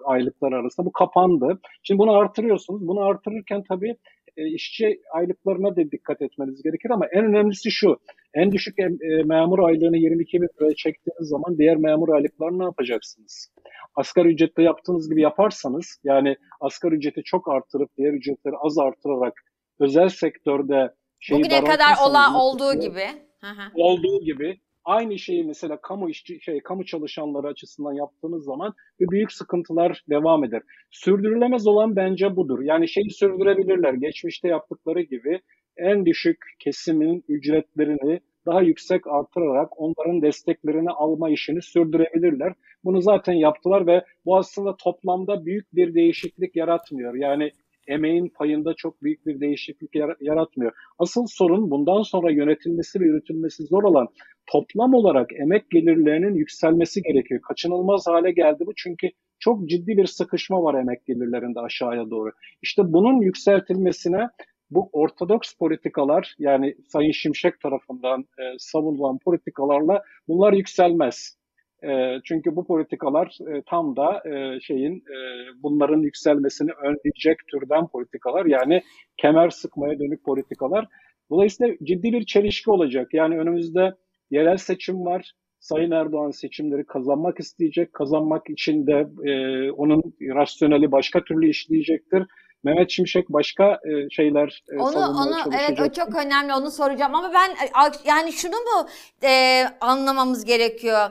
aylıklar arasında. Bu kapandı. Şimdi bunu artırıyorsunuz. Bunu artırırken tabii e, işçi aylıklarına da dikkat etmeniz gerekir ama en önemlisi şu. En düşük e, memur aylığını 22 bin liraya çektiğiniz zaman diğer memur aylıklarını ne yapacaksınız? Asgari ücrette yaptığınız gibi yaparsanız yani asgari ücreti çok artırıp diğer ücretleri az artırarak özel sektörde şeyi Bugüne kadar ola olduğu gibi. Olduğu gibi aynı şeyi mesela kamu işçi şey kamu çalışanları açısından yaptığınız zaman bir büyük sıkıntılar devam eder. Sürdürülemez olan bence budur. Yani şeyi sürdürebilirler. Geçmişte yaptıkları gibi en düşük kesimin ücretlerini daha yüksek artırarak onların desteklerini alma işini sürdürebilirler. Bunu zaten yaptılar ve bu aslında toplamda büyük bir değişiklik yaratmıyor. Yani emeğin payında çok büyük bir değişiklik yaratmıyor. Asıl sorun bundan sonra yönetilmesi ve yürütülmesi zor olan toplam olarak emek gelirlerinin yükselmesi gerekiyor. Kaçınılmaz hale geldi bu çünkü çok ciddi bir sıkışma var emek gelirlerinde aşağıya doğru. İşte bunun yükseltilmesine bu ortodoks politikalar yani Sayın Şimşek tarafından e, savunulan politikalarla bunlar yükselmez. E, çünkü bu politikalar e, tam da e, şeyin e, bunların yükselmesini önleyecek türden politikalar yani kemer sıkmaya dönük politikalar. Dolayısıyla ciddi bir çelişki olacak. Yani önümüzde yerel seçim var. Sayın Erdoğan seçimleri kazanmak isteyecek. Kazanmak için de e, onun rasyoneli başka türlü işleyecektir. Mehmet Şimşek başka e, şeyler e, onu onu evet o çok önemli onu soracağım ama ben e, yani şunu mu e, anlamamız gerekiyor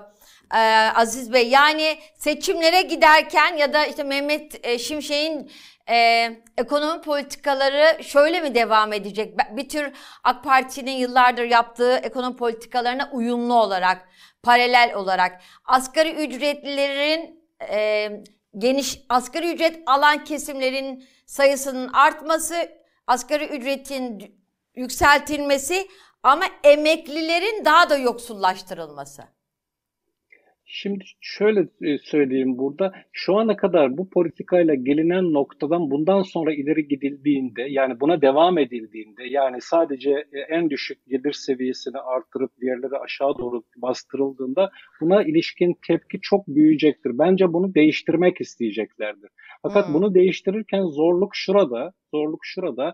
e, Aziz Bey yani seçimlere giderken ya da işte Mehmet e, Şimşek'in e, ekonomi politikaları şöyle mi devam edecek? Bir tür AK Parti'nin yıllardır yaptığı ekonomi politikalarına uyumlu olarak, paralel olarak asgari ücretlilerin e, geniş asgari ücret alan kesimlerin sayısının artması, asgari ücretin yükseltilmesi ama emeklilerin daha da yoksullaştırılması. Şimdi şöyle e, söyleyeyim burada. Şu ana kadar bu politikayla gelinen noktadan bundan sonra ileri gidildiğinde yani buna devam edildiğinde yani sadece e, en düşük gelir seviyesini artırıp diğerleri aşağı doğru bastırıldığında buna ilişkin tepki çok büyüyecektir. Bence bunu değiştirmek isteyeceklerdir. Fakat hmm. bunu değiştirirken zorluk şurada, zorluk şurada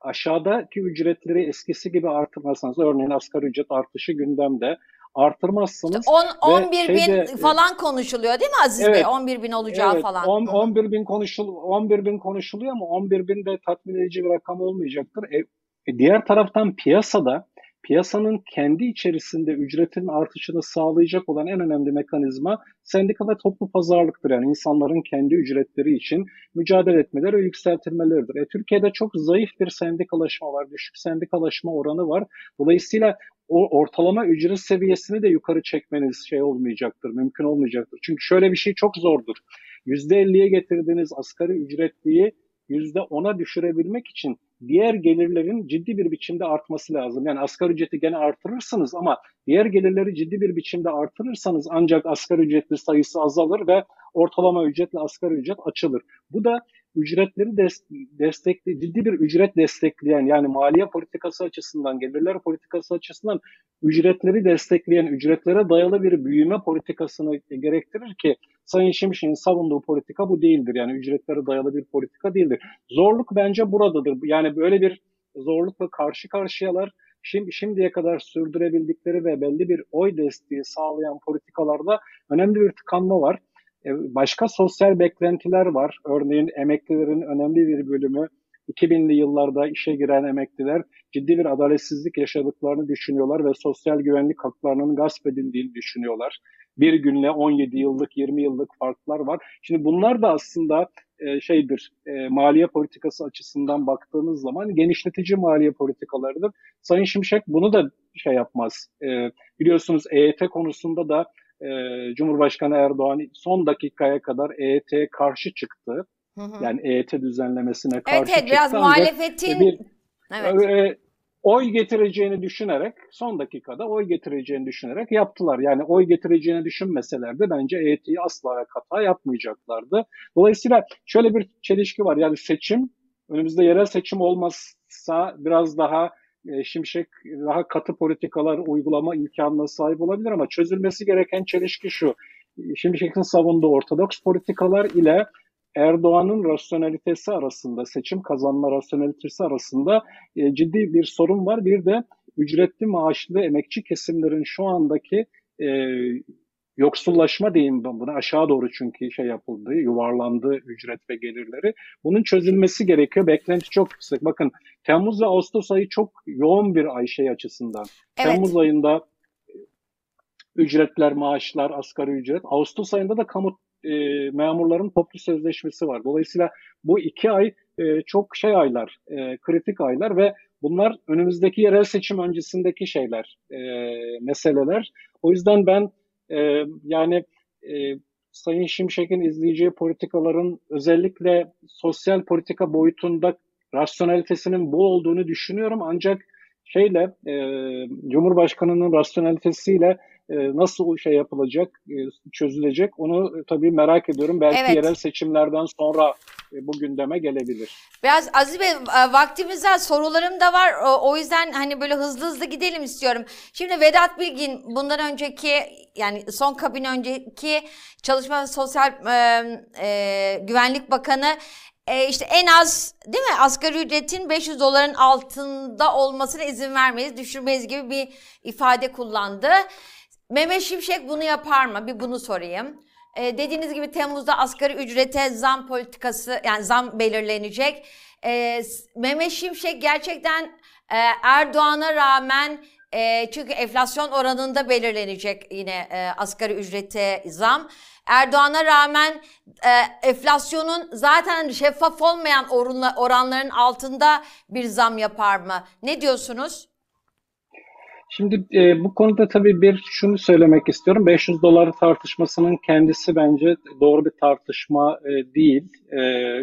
aşağıdaki ücretleri eskisi gibi artırmazsanız örneğin asgari ücret artışı gündemde artırmazsanız işte 10 11 şeyde, bin falan konuşuluyor değil mi Aziz evet, Bey? 11 bin olacağı evet, falan. 10, 11 bin konuşul 11 bin konuşuluyor ama 11 bin de tatmin edici bir rakam olmayacaktır. E, e, diğer taraftan piyasada piyasanın kendi içerisinde ücretin artışını sağlayacak olan en önemli mekanizma sendika ve toplu pazarlıktır. Yani insanların kendi ücretleri için mücadele etmeleri ve yükseltilmeleridir. E, Türkiye'de çok zayıf bir sendikalaşma var, düşük sendikalaşma oranı var. Dolayısıyla o ortalama ücret seviyesini de yukarı çekmeniz şey olmayacaktır, mümkün olmayacaktır. Çünkü şöyle bir şey çok zordur. %50'ye getirdiğiniz asgari ücretliyi %10'a düşürebilmek için diğer gelirlerin ciddi bir biçimde artması lazım. Yani asgari ücreti gene artırırsınız ama diğer gelirleri ciddi bir biçimde artırırsanız ancak asgari ücretli sayısı azalır ve ortalama ücretle asgari ücret açılır. Bu da ücretleri destekli, ciddi bir ücret destekleyen yani maliye politikası açısından, gelirler politikası açısından ücretleri destekleyen, ücretlere dayalı bir büyüme politikasını gerektirir ki Sayın Şimşek'in savunduğu politika bu değildir. Yani ücretlere dayalı bir politika değildir. Zorluk bence buradadır. Yani böyle bir zorlukla karşı karşıyalar. Şimdi, şimdiye kadar sürdürebildikleri ve belli bir oy desteği sağlayan politikalarda önemli bir tıkanma var. E, başka sosyal beklentiler var. Örneğin emeklilerin önemli bir bölümü 2000'li yıllarda işe giren emekliler ciddi bir adaletsizlik yaşadıklarını düşünüyorlar ve sosyal güvenlik haklarının gasp edildiğini düşünüyorlar. Bir günle 17 yıllık, 20 yıllık farklar var. Şimdi bunlar da aslında e, şeydir, e, maliye politikası açısından baktığınız zaman genişletici maliye politikalarıdır. Sayın Şimşek bunu da şey yapmaz. Biliyorsunuz EYT konusunda da e, Cumhurbaşkanı Erdoğan son dakikaya kadar EYT'ye karşı çıktı. Hı hı. Yani EYT düzenlemesine karşı evet, evet, çıktı. biraz muhalefetin bir, evet. e, oy getireceğini düşünerek son dakikada oy getireceğini düşünerek yaptılar. Yani oy getireceğini düşünmeselerdi bence EYT'yi asla ve hata yapmayacaklardı. Dolayısıyla şöyle bir çelişki var. Yani seçim önümüzde yerel seçim olmazsa biraz daha e, Şimşek daha katı politikalar uygulama imkanına sahip olabilir ama çözülmesi gereken çelişki şu. Şimşek'in savunduğu ortodoks politikalar ile Erdoğan'ın rasyonalitesi arasında, seçim kazanma rasyonalitesi arasında e, ciddi bir sorun var. Bir de ücretli maaşlı emekçi kesimlerin şu andaki e, yoksullaşma diyeyim ben buna aşağı doğru çünkü şey yapıldı, yuvarlandı ücret ve gelirleri. Bunun çözülmesi gerekiyor. Beklenti çok yüksek. Bakın Temmuz ve Ağustos ayı çok yoğun bir ay şey açısından. Evet. Temmuz ayında ücretler, maaşlar, asgari ücret. Ağustos ayında da kamu e, memurların toplu sözleşmesi var. Dolayısıyla bu iki ay e, çok şey aylar, e, kritik aylar ve bunlar önümüzdeki yerel seçim öncesindeki şeyler, e, meseleler. O yüzden ben e, yani e, Sayın Şimşek'in izleyeceği politikaların özellikle sosyal politika boyutunda rasyonalitesinin bol olduğunu düşünüyorum. Ancak şeyle e, Cumhurbaşkanı'nın rasyonalitesiyle e, nasıl şey yapılacak, e, çözülecek onu e, tabii merak ediyorum. Belki evet. yerel seçimlerden sonra bu gündeme gelebilir. Biraz Aziz Bey vaktimiz var, sorularım da var. O yüzden hani böyle hızlı hızlı gidelim istiyorum. Şimdi Vedat Bilgin bundan önceki yani son kabin önceki Çalışma ve Sosyal e, e, Güvenlik Bakanı e, işte en az değil mi asgari ücretin 500 doların altında olmasına izin vermeyiz, düşürmeyiz gibi bir ifade kullandı. Mehmet Şimşek bunu yapar mı? Bir bunu sorayım. Ee, dediğiniz gibi Temmuz'da asgari ücrete zam politikası yani zam belirlenecek. Ee, Mehmet Şimşek gerçekten e, Erdoğan'a rağmen e, çünkü enflasyon oranında belirlenecek yine e, asgari ücrete zam. Erdoğan'a rağmen e, enflasyonun zaten şeffaf olmayan oranla, oranların altında bir zam yapar mı? Ne diyorsunuz? Şimdi e, bu konuda tabii bir şunu söylemek istiyorum. 500 dolar tartışmasının kendisi bence doğru bir tartışma e, değil. E,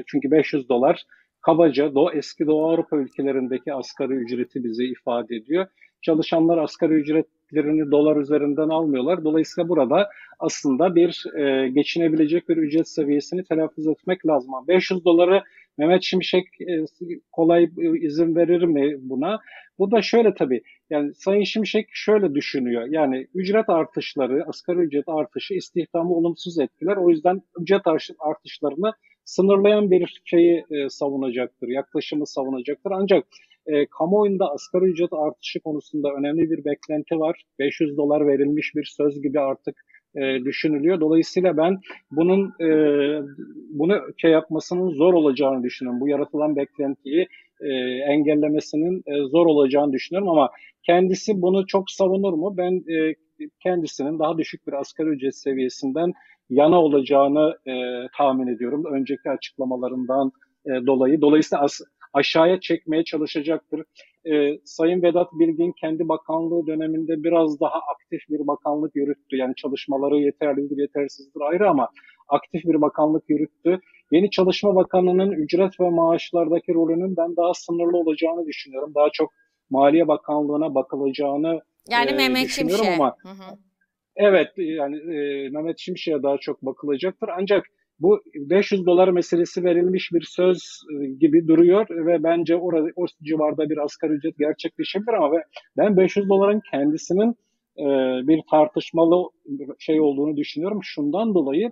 çünkü 500 dolar kabaca Doğu, eski Doğu Avrupa ülkelerindeki asgari ücreti bize ifade ediyor. Çalışanlar asgari ücretlerini dolar üzerinden almıyorlar. Dolayısıyla burada aslında bir e, geçinebilecek bir ücret seviyesini telaffuz etmek lazım. 500 doları Mehmet Şimşek e, kolay izin verir mi buna? Bu da şöyle tabii. Yani Sayın Şimşek şöyle düşünüyor. Yani ücret artışları, asgari ücret artışı istihdamı olumsuz etkiler. O yüzden ücret artışlarını sınırlayan bir şeyi e, savunacaktır, yaklaşımı savunacaktır. Ancak e, kamuoyunda asgari ücret artışı konusunda önemli bir beklenti var. 500 dolar verilmiş bir söz gibi artık e, düşünülüyor. Dolayısıyla ben bunun e, bunu şey yapmasının zor olacağını düşünüyorum. Bu yaratılan beklentiyi e, engellemesinin e, zor olacağını düşünüyorum ama kendisi bunu çok savunur mu? Ben e, kendisinin daha düşük bir asgari ücret seviyesinden yana olacağını e, tahmin ediyorum. Önceki açıklamalarından e, dolayı. Dolayısıyla as, aşağıya çekmeye çalışacaktır. E, Sayın Vedat Bilgin kendi bakanlığı döneminde biraz daha aktif bir bakanlık yürüttü. Yani çalışmaları yeterlidir, yetersizdir ayrı ama aktif bir bakanlık yürüttü. Yeni Çalışma Bakanı'nın ücret ve maaşlardaki rolünün ben daha sınırlı olacağını düşünüyorum. Daha çok Maliye Bakanlığı'na bakılacağını yani e, Mehmet düşünüyorum Şimşek. ama hı hı. evet yani e, Mehmet Şimşek'e daha çok bakılacaktır. Ancak bu 500 dolar meselesi verilmiş bir söz e, gibi duruyor ve bence orada o civarda bir asgari ücret gerçekleşebilir ama ben 500 doların kendisinin e, bir tartışmalı şey olduğunu düşünüyorum. Şundan dolayı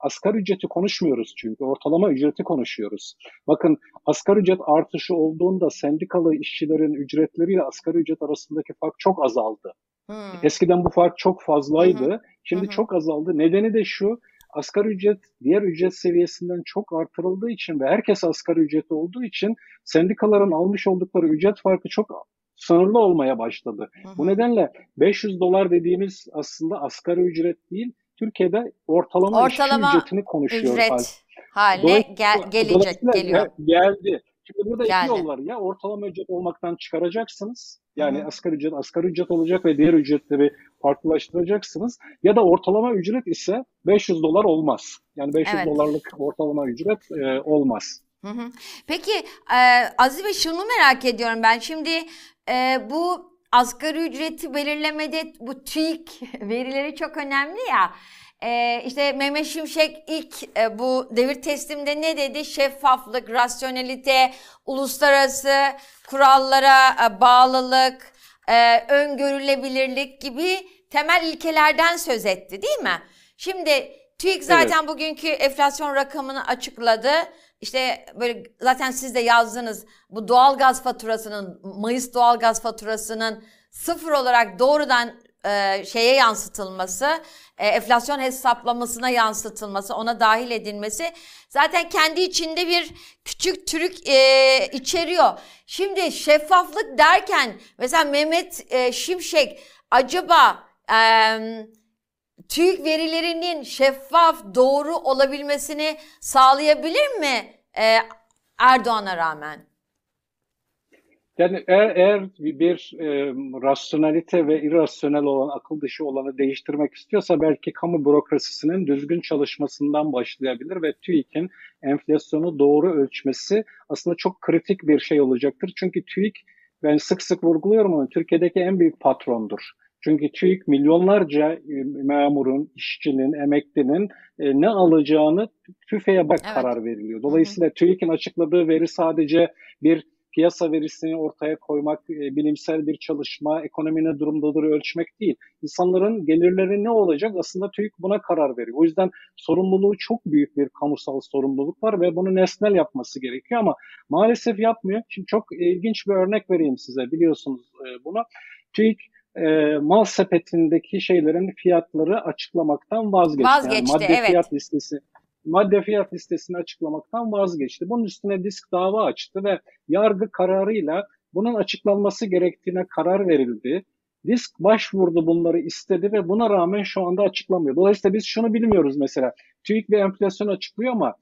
asgari ücreti konuşmuyoruz çünkü ortalama ücreti konuşuyoruz. Bakın asgari ücret artışı olduğunda sendikalı işçilerin ücretleriyle asgari ücret arasındaki fark çok azaldı. Hmm. Eskiden bu fark çok fazlaydı. Hı hı. Şimdi hı hı. çok azaldı. Nedeni de şu asgari ücret diğer ücret seviyesinden çok artırıldığı için ve herkes asgari ücreti olduğu için sendikaların almış oldukları ücret farkı çok sınırlı olmaya başladı. Hı hı. Bu nedenle 500 dolar dediğimiz aslında asgari ücret değil, Türkiye'de ortalama, ortalama işçi ücretini konuşuyor. Ücret haline gel, gelecek, geliyor. Geldi. Şimdi burada Geldi. iki yol var. Ya ortalama ücret olmaktan çıkaracaksınız. Yani Hı-hı. asgari ücret asgari ücret olacak ve diğer ücretleri farklılaştıracaksınız. Ya da ortalama ücret ise 500 dolar olmaz. Yani 500 evet. dolarlık ortalama ücret e, olmaz. Hı hı. Peki e, Aziz Bey şunu merak ediyorum ben. Şimdi e, bu asgari ücreti belirlemede bu TÜİK verileri çok önemli ya. Ee, işte Mehmet Şimşek ilk e, bu devir teslimde ne dedi? Şeffaflık, rasyonelite, uluslararası kurallara e, bağlılık, e, öngörülebilirlik gibi temel ilkelerden söz etti değil mi? Şimdi TÜİK zaten evet. bugünkü enflasyon rakamını açıkladı. İşte böyle zaten siz de yazdınız bu doğalgaz faturasının Mayıs doğalgaz faturasının sıfır olarak doğrudan e, şeye yansıtılması, e, enflasyon hesaplamasına yansıtılması, ona dahil edilmesi zaten kendi içinde bir küçük trük e, içeriyor. Şimdi şeffaflık derken mesela Mehmet e, Şimşek acaba e, TÜİK verilerinin şeffaf, doğru olabilmesini sağlayabilir mi e, Erdoğan'a rağmen? Yani eğer, eğer bir e, rasyonalite ve irrasyonel olan, akıl dışı olanı değiştirmek istiyorsa belki kamu bürokrasisinin düzgün çalışmasından başlayabilir ve TÜİK'in enflasyonu doğru ölçmesi aslında çok kritik bir şey olacaktır. Çünkü TÜİK ben sık sık vurguluyorum onu Türkiye'deki en büyük patrondur. Çünkü TÜİK milyonlarca e, memurun, işçinin, emeklinin e, ne alacağını tüfeğe bak evet. karar veriliyor. Dolayısıyla TÜİK'in açıkladığı veri sadece bir piyasa verisini ortaya koymak, e, bilimsel bir çalışma, ekonomi ne durumdadır ölçmek değil. İnsanların gelirleri ne olacak aslında TÜİK buna karar veriyor. O yüzden sorumluluğu çok büyük bir kamusal sorumluluk var ve bunu nesnel yapması gerekiyor ama maalesef yapmıyor. Şimdi çok ilginç bir örnek vereyim size biliyorsunuz bunu. TÜİK e, mal sepetindeki şeylerin fiyatları açıklamaktan vazgeçti. Vazgeçti, yani madde evet. fiyat listesi madde fiyat listesini açıklamaktan vazgeçti. Bunun üstüne disk dava açtı ve yargı kararıyla bunun açıklanması gerektiğine karar verildi. Disk başvurdu bunları istedi ve buna rağmen şu anda açıklamıyor. Dolayısıyla biz şunu bilmiyoruz mesela. TÜİK bir enflasyon açıklıyor ama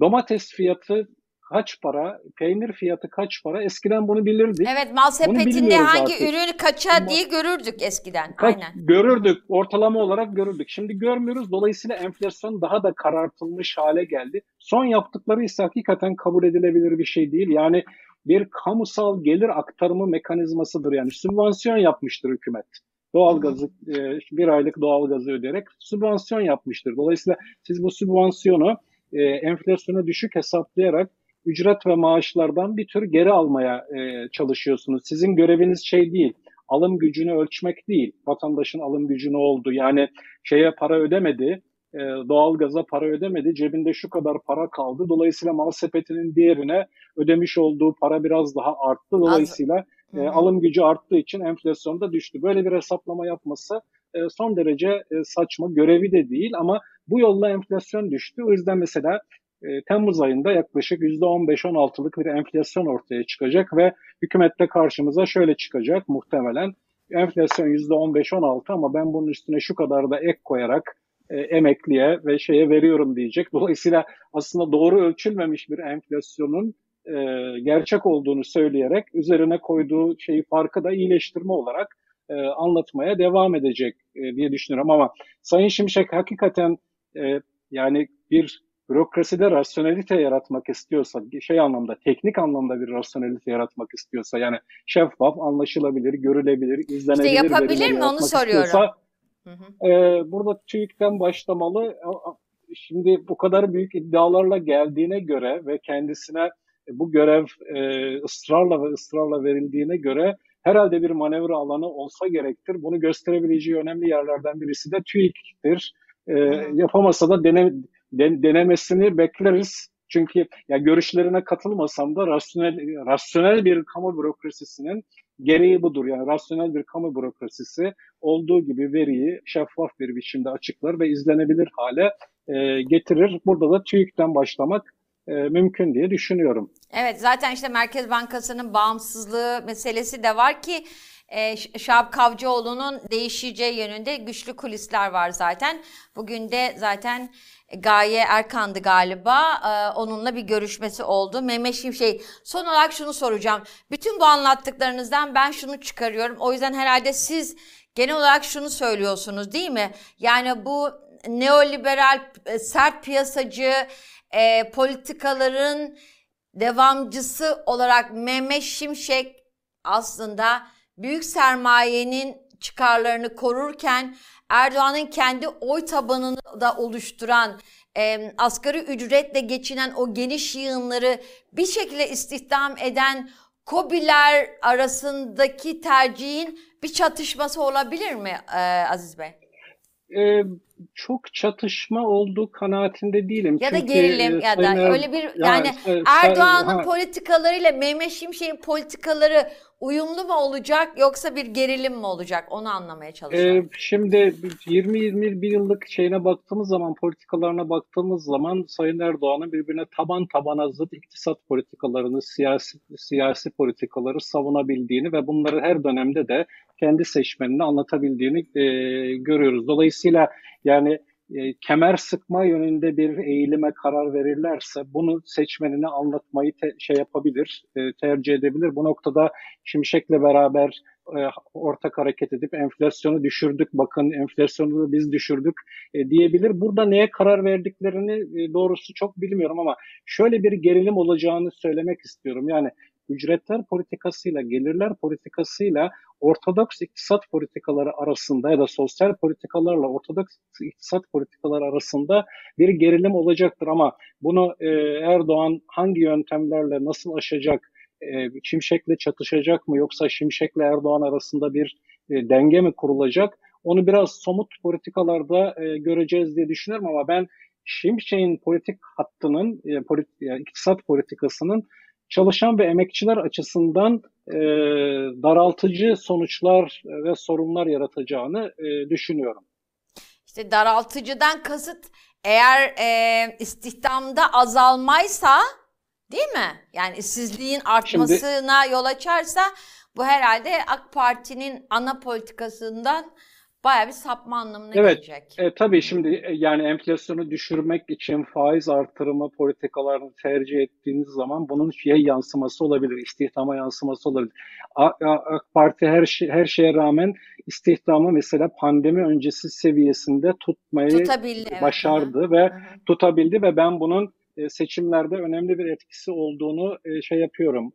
domates fiyatı kaç para, peynir fiyatı kaç para eskiden bunu bilirdik. Evet mal sepetinde hangi artık. ürün kaça diye görürdük eskiden. Kaç, Aynen. Görürdük ortalama olarak görürdük. Şimdi görmüyoruz dolayısıyla enflasyon daha da karartılmış hale geldi. Son yaptıkları ise hakikaten kabul edilebilir bir şey değil. Yani bir kamusal gelir aktarımı mekanizmasıdır. Yani sübvansiyon yapmıştır hükümet. Doğalgazı e, bir aylık doğalgazı ödeyerek sübvansiyon yapmıştır. Dolayısıyla siz bu sübvansiyonu e, enflasyona düşük hesaplayarak ücret ve maaşlardan bir tür geri almaya e, çalışıyorsunuz. Sizin göreviniz şey değil, alım gücünü ölçmek değil. Vatandaşın alım gücü ne oldu? Yani şeye para ödemedi, e, doğalgaza para ödemedi, cebinde şu kadar para kaldı. Dolayısıyla mal sepetinin diğerine ödemiş olduğu para biraz daha arttı. Dolayısıyla e, alım gücü arttığı için enflasyon da düştü. Böyle bir hesaplama yapması e, son derece e, saçma, görevi de değil ama bu yolla enflasyon düştü. O yüzden mesela e, Temmuz ayında yaklaşık %15-16'lık bir enflasyon ortaya çıkacak ve hükümette karşımıza şöyle çıkacak muhtemelen. Enflasyon %15-16 ama ben bunun üstüne şu kadar da ek koyarak e, emekliye ve şeye veriyorum diyecek. Dolayısıyla aslında doğru ölçülmemiş bir enflasyonun e, gerçek olduğunu söyleyerek üzerine koyduğu şeyi farkı da iyileştirme olarak e, anlatmaya devam edecek e, diye düşünüyorum. Ama Sayın Şimşek hakikaten e, yani bir bürokraside rasyonelite yaratmak istiyorsa, şey anlamda, teknik anlamda bir rasyonelite yaratmak istiyorsa, yani şeffaf, anlaşılabilir, görülebilir, izlenebilir. İşte yapabilir mi onu soruyorum. E, burada TÜİK'ten başlamalı. Şimdi bu kadar büyük iddialarla geldiğine göre ve kendisine bu görev e, ısrarla ve ısrarla verildiğine göre herhalde bir manevra alanı olsa gerektir. Bunu gösterebileceği önemli yerlerden birisi de TÜİK'tir. E, yapamasa da dene, denemesini bekleriz. Çünkü ya görüşlerine katılmasam da rasyonel rasyonel bir kamu bürokrasisinin gereği budur. Yani rasyonel bir kamu bürokrasisi olduğu gibi veriyi şeffaf bir biçimde açıklar ve izlenebilir hale e, getirir. Burada da TÜİK'ten başlamak e, mümkün diye düşünüyorum. Evet zaten işte Merkez Bankası'nın bağımsızlığı meselesi de var ki e, Şahap Kavcıoğlu'nun değişeceği yönünde güçlü kulisler var zaten. Bugün de zaten Gaye Erkan'dı galiba. Ee, onunla bir görüşmesi oldu. Mehmet Şimşek. Son olarak şunu soracağım. Bütün bu anlattıklarınızdan ben şunu çıkarıyorum. O yüzden herhalde siz genel olarak şunu söylüyorsunuz değil mi? Yani bu neoliberal e, sert piyasacı e, politikaların devamcısı olarak Mehmet Şimşek aslında büyük sermayenin çıkarlarını korurken Erdoğan'ın kendi oy tabanını da oluşturan e, asgari ücretle geçinen o geniş yığınları bir şekilde istihdam eden KOBİ'ler arasındaki tercihin bir çatışması olabilir mi e, Aziz Bey? Ee, çok çatışma olduğu kanaatinde değilim. Ya da Çünkü, gerilim e, ya da öyle bir yani e, Erdoğan'ın politikalarıyla Mehmet Şimşek'in politikaları uyumlu mu olacak yoksa bir gerilim mi olacak onu anlamaya e, çalışıyorum. şimdi 20-21 yıllık şeyine baktığımız zaman, politikalarına baktığımız zaman Sayın Erdoğan'ın birbirine taban tabana zıt iktisat politikalarını, siyasi siyasi politikaları savunabildiğini ve bunları her dönemde de kendi seçmenine anlatabildiğini e, görüyoruz. Dolayısıyla yani e, kemer sıkma yönünde bir eğilime karar verirlerse bunu seçmenine anlatmayı te- şey yapabilir, e, tercih edebilir. Bu noktada Şimşek'le beraber e, ortak hareket edip enflasyonu düşürdük, bakın enflasyonu da biz düşürdük e, diyebilir. Burada neye karar verdiklerini e, doğrusu çok bilmiyorum ama şöyle bir gerilim olacağını söylemek istiyorum. Yani ücretler politikasıyla, gelirler politikasıyla ortodoks iktisat politikaları arasında ya da sosyal politikalarla ortodoks iktisat politikaları arasında bir gerilim olacaktır ama bunu e, Erdoğan hangi yöntemlerle nasıl aşacak, e, Şimşek'le çatışacak mı yoksa Şimşek'le Erdoğan arasında bir e, denge mi kurulacak? Onu biraz somut politikalarda e, göreceğiz diye düşünüyorum ama ben Şimşek'in politik hattının, e, polit, yani iktisat politikasının çalışan ve emekçiler açısından e, daraltıcı sonuçlar ve sorunlar yaratacağını e, düşünüyorum. İşte daraltıcıdan kasıt eğer e, istihdamda azalmaysa değil mi? Yani işsizliğin artmasına yol açarsa bu herhalde AK Parti'nin ana politikasından baya bir sapma anlamına Evet, gelecek. E, tabii şimdi e, yani enflasyonu düşürmek için faiz artırımı politikalarını tercih ettiğiniz zaman bunun şey yansıması olabilir, istihdama yansıması olabilir. AK Parti her şey, her şeye rağmen istihdamı mesela pandemi öncesi seviyesinde tutmayı Tutabildi. evet. başardı Hı ve hı. tutabildi ve ben bunun e, seçimlerde önemli bir etkisi olduğunu e, şey yapıyorum,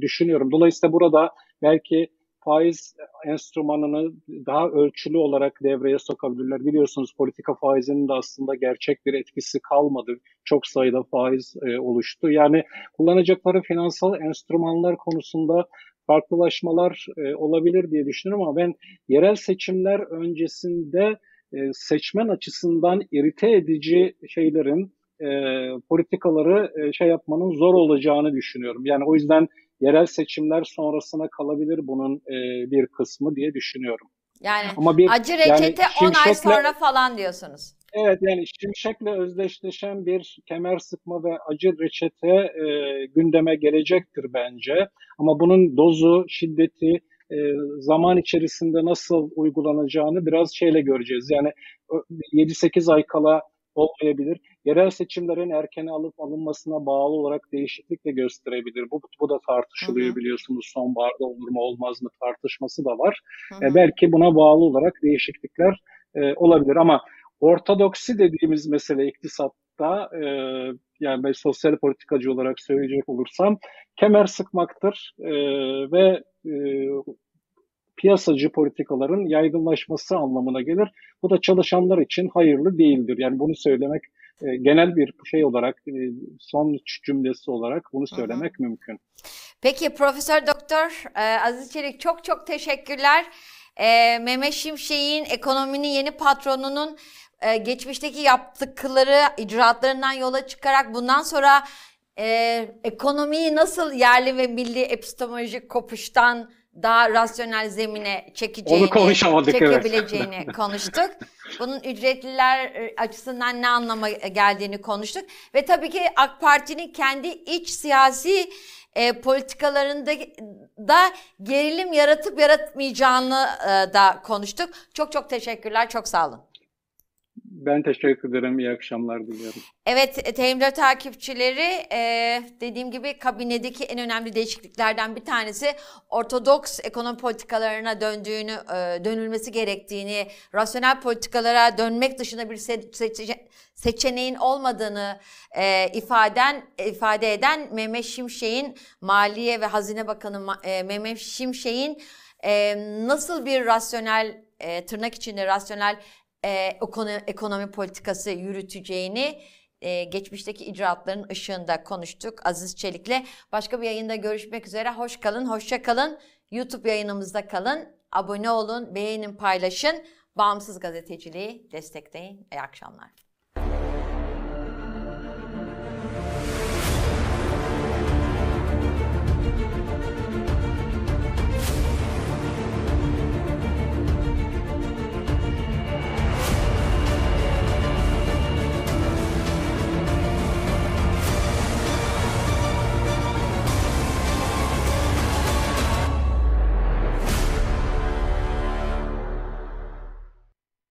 düşünüyorum. Dolayısıyla burada belki faiz enstrümanını daha ölçülü olarak devreye sokabilirler. Biliyorsunuz politika faizinin de aslında gerçek bir etkisi kalmadı. Çok sayıda faiz e, oluştu. Yani kullanacakları finansal enstrümanlar konusunda farklılaşmalar e, olabilir diye düşünüyorum ama ben yerel seçimler öncesinde e, seçmen açısından irite edici şeylerin e, politikaları e, şey yapmanın zor olacağını düşünüyorum. Yani o yüzden yerel seçimler sonrasına kalabilir bunun e, bir kısmı diye düşünüyorum. Yani Ama bir acı reçete 10 ay sonra falan diyorsunuz. Evet yani Şimşek'le özdeşleşen bir kemer sıkma ve acı reçete e, gündeme gelecektir bence. Ama bunun dozu, şiddeti e, zaman içerisinde nasıl uygulanacağını biraz şeyle göreceğiz. Yani ö- 7-8 ay kala olmayabilir. Yerel seçimlerin erkene alıp alınmasına bağlı olarak değişiklik de gösterebilir. Bu, bu da tartışılıyor Hı hı. biliyorsunuz. Sonbaharda olur mu olmaz mı tartışması da var. Hı E, belki buna bağlı olarak değişiklikler e, olabilir ama ortodoksi dediğimiz mesele iktisatta e, yani ben sosyal politikacı olarak söyleyecek olursam kemer sıkmaktır e, ve e, piyasacı politikaların yaygınlaşması anlamına gelir. Bu da çalışanlar için hayırlı değildir. Yani bunu söylemek e, genel bir şey olarak e, son cümlesi olarak bunu söylemek mümkün. Peki Profesör Doktor e, Aziz Çelik çok çok teşekkürler. E, Mehmet Şimşek'in ekonominin yeni patronunun e, geçmişteki yaptıkları icraatlarından yola çıkarak bundan sonra e, ekonomiyi nasıl yerli ve milli epistemolojik kopuştan daha rasyonel zemine çekeceğini, konuşamadık, evet. çekebileceğini konuştuk. Bunun ücretliler e, açısından ne anlama geldiğini konuştuk. Ve tabii ki AK Parti'nin kendi iç siyasi e, politikalarında da gerilim yaratıp yaratmayacağını e, da konuştuk. Çok çok teşekkürler, çok sağ olun. Ben teşekkür ederim. İyi akşamlar diliyorum. Evet, e, TM4 takipçileri e, dediğim gibi kabinedeki en önemli değişikliklerden bir tanesi ortodoks ekonomi politikalarına döndüğünü, e, dönülmesi gerektiğini, rasyonel politikalara dönmek dışında bir se- seçe- seçeneğin olmadığını e, ifaden ifade eden Mehmet Şimşek'in Maliye ve Hazine Bakanı e, Mehmet Şimşek'in nasıl bir rasyonel tırnak içinde rasyonel e, ekonomi, politikası yürüteceğini e, geçmişteki icraatların ışığında konuştuk Aziz Çelik'le. Başka bir yayında görüşmek üzere. Hoş kalın, hoşça kalın. YouTube yayınımızda kalın. Abone olun, beğenin, paylaşın. Bağımsız gazeteciliği destekleyin. İyi akşamlar.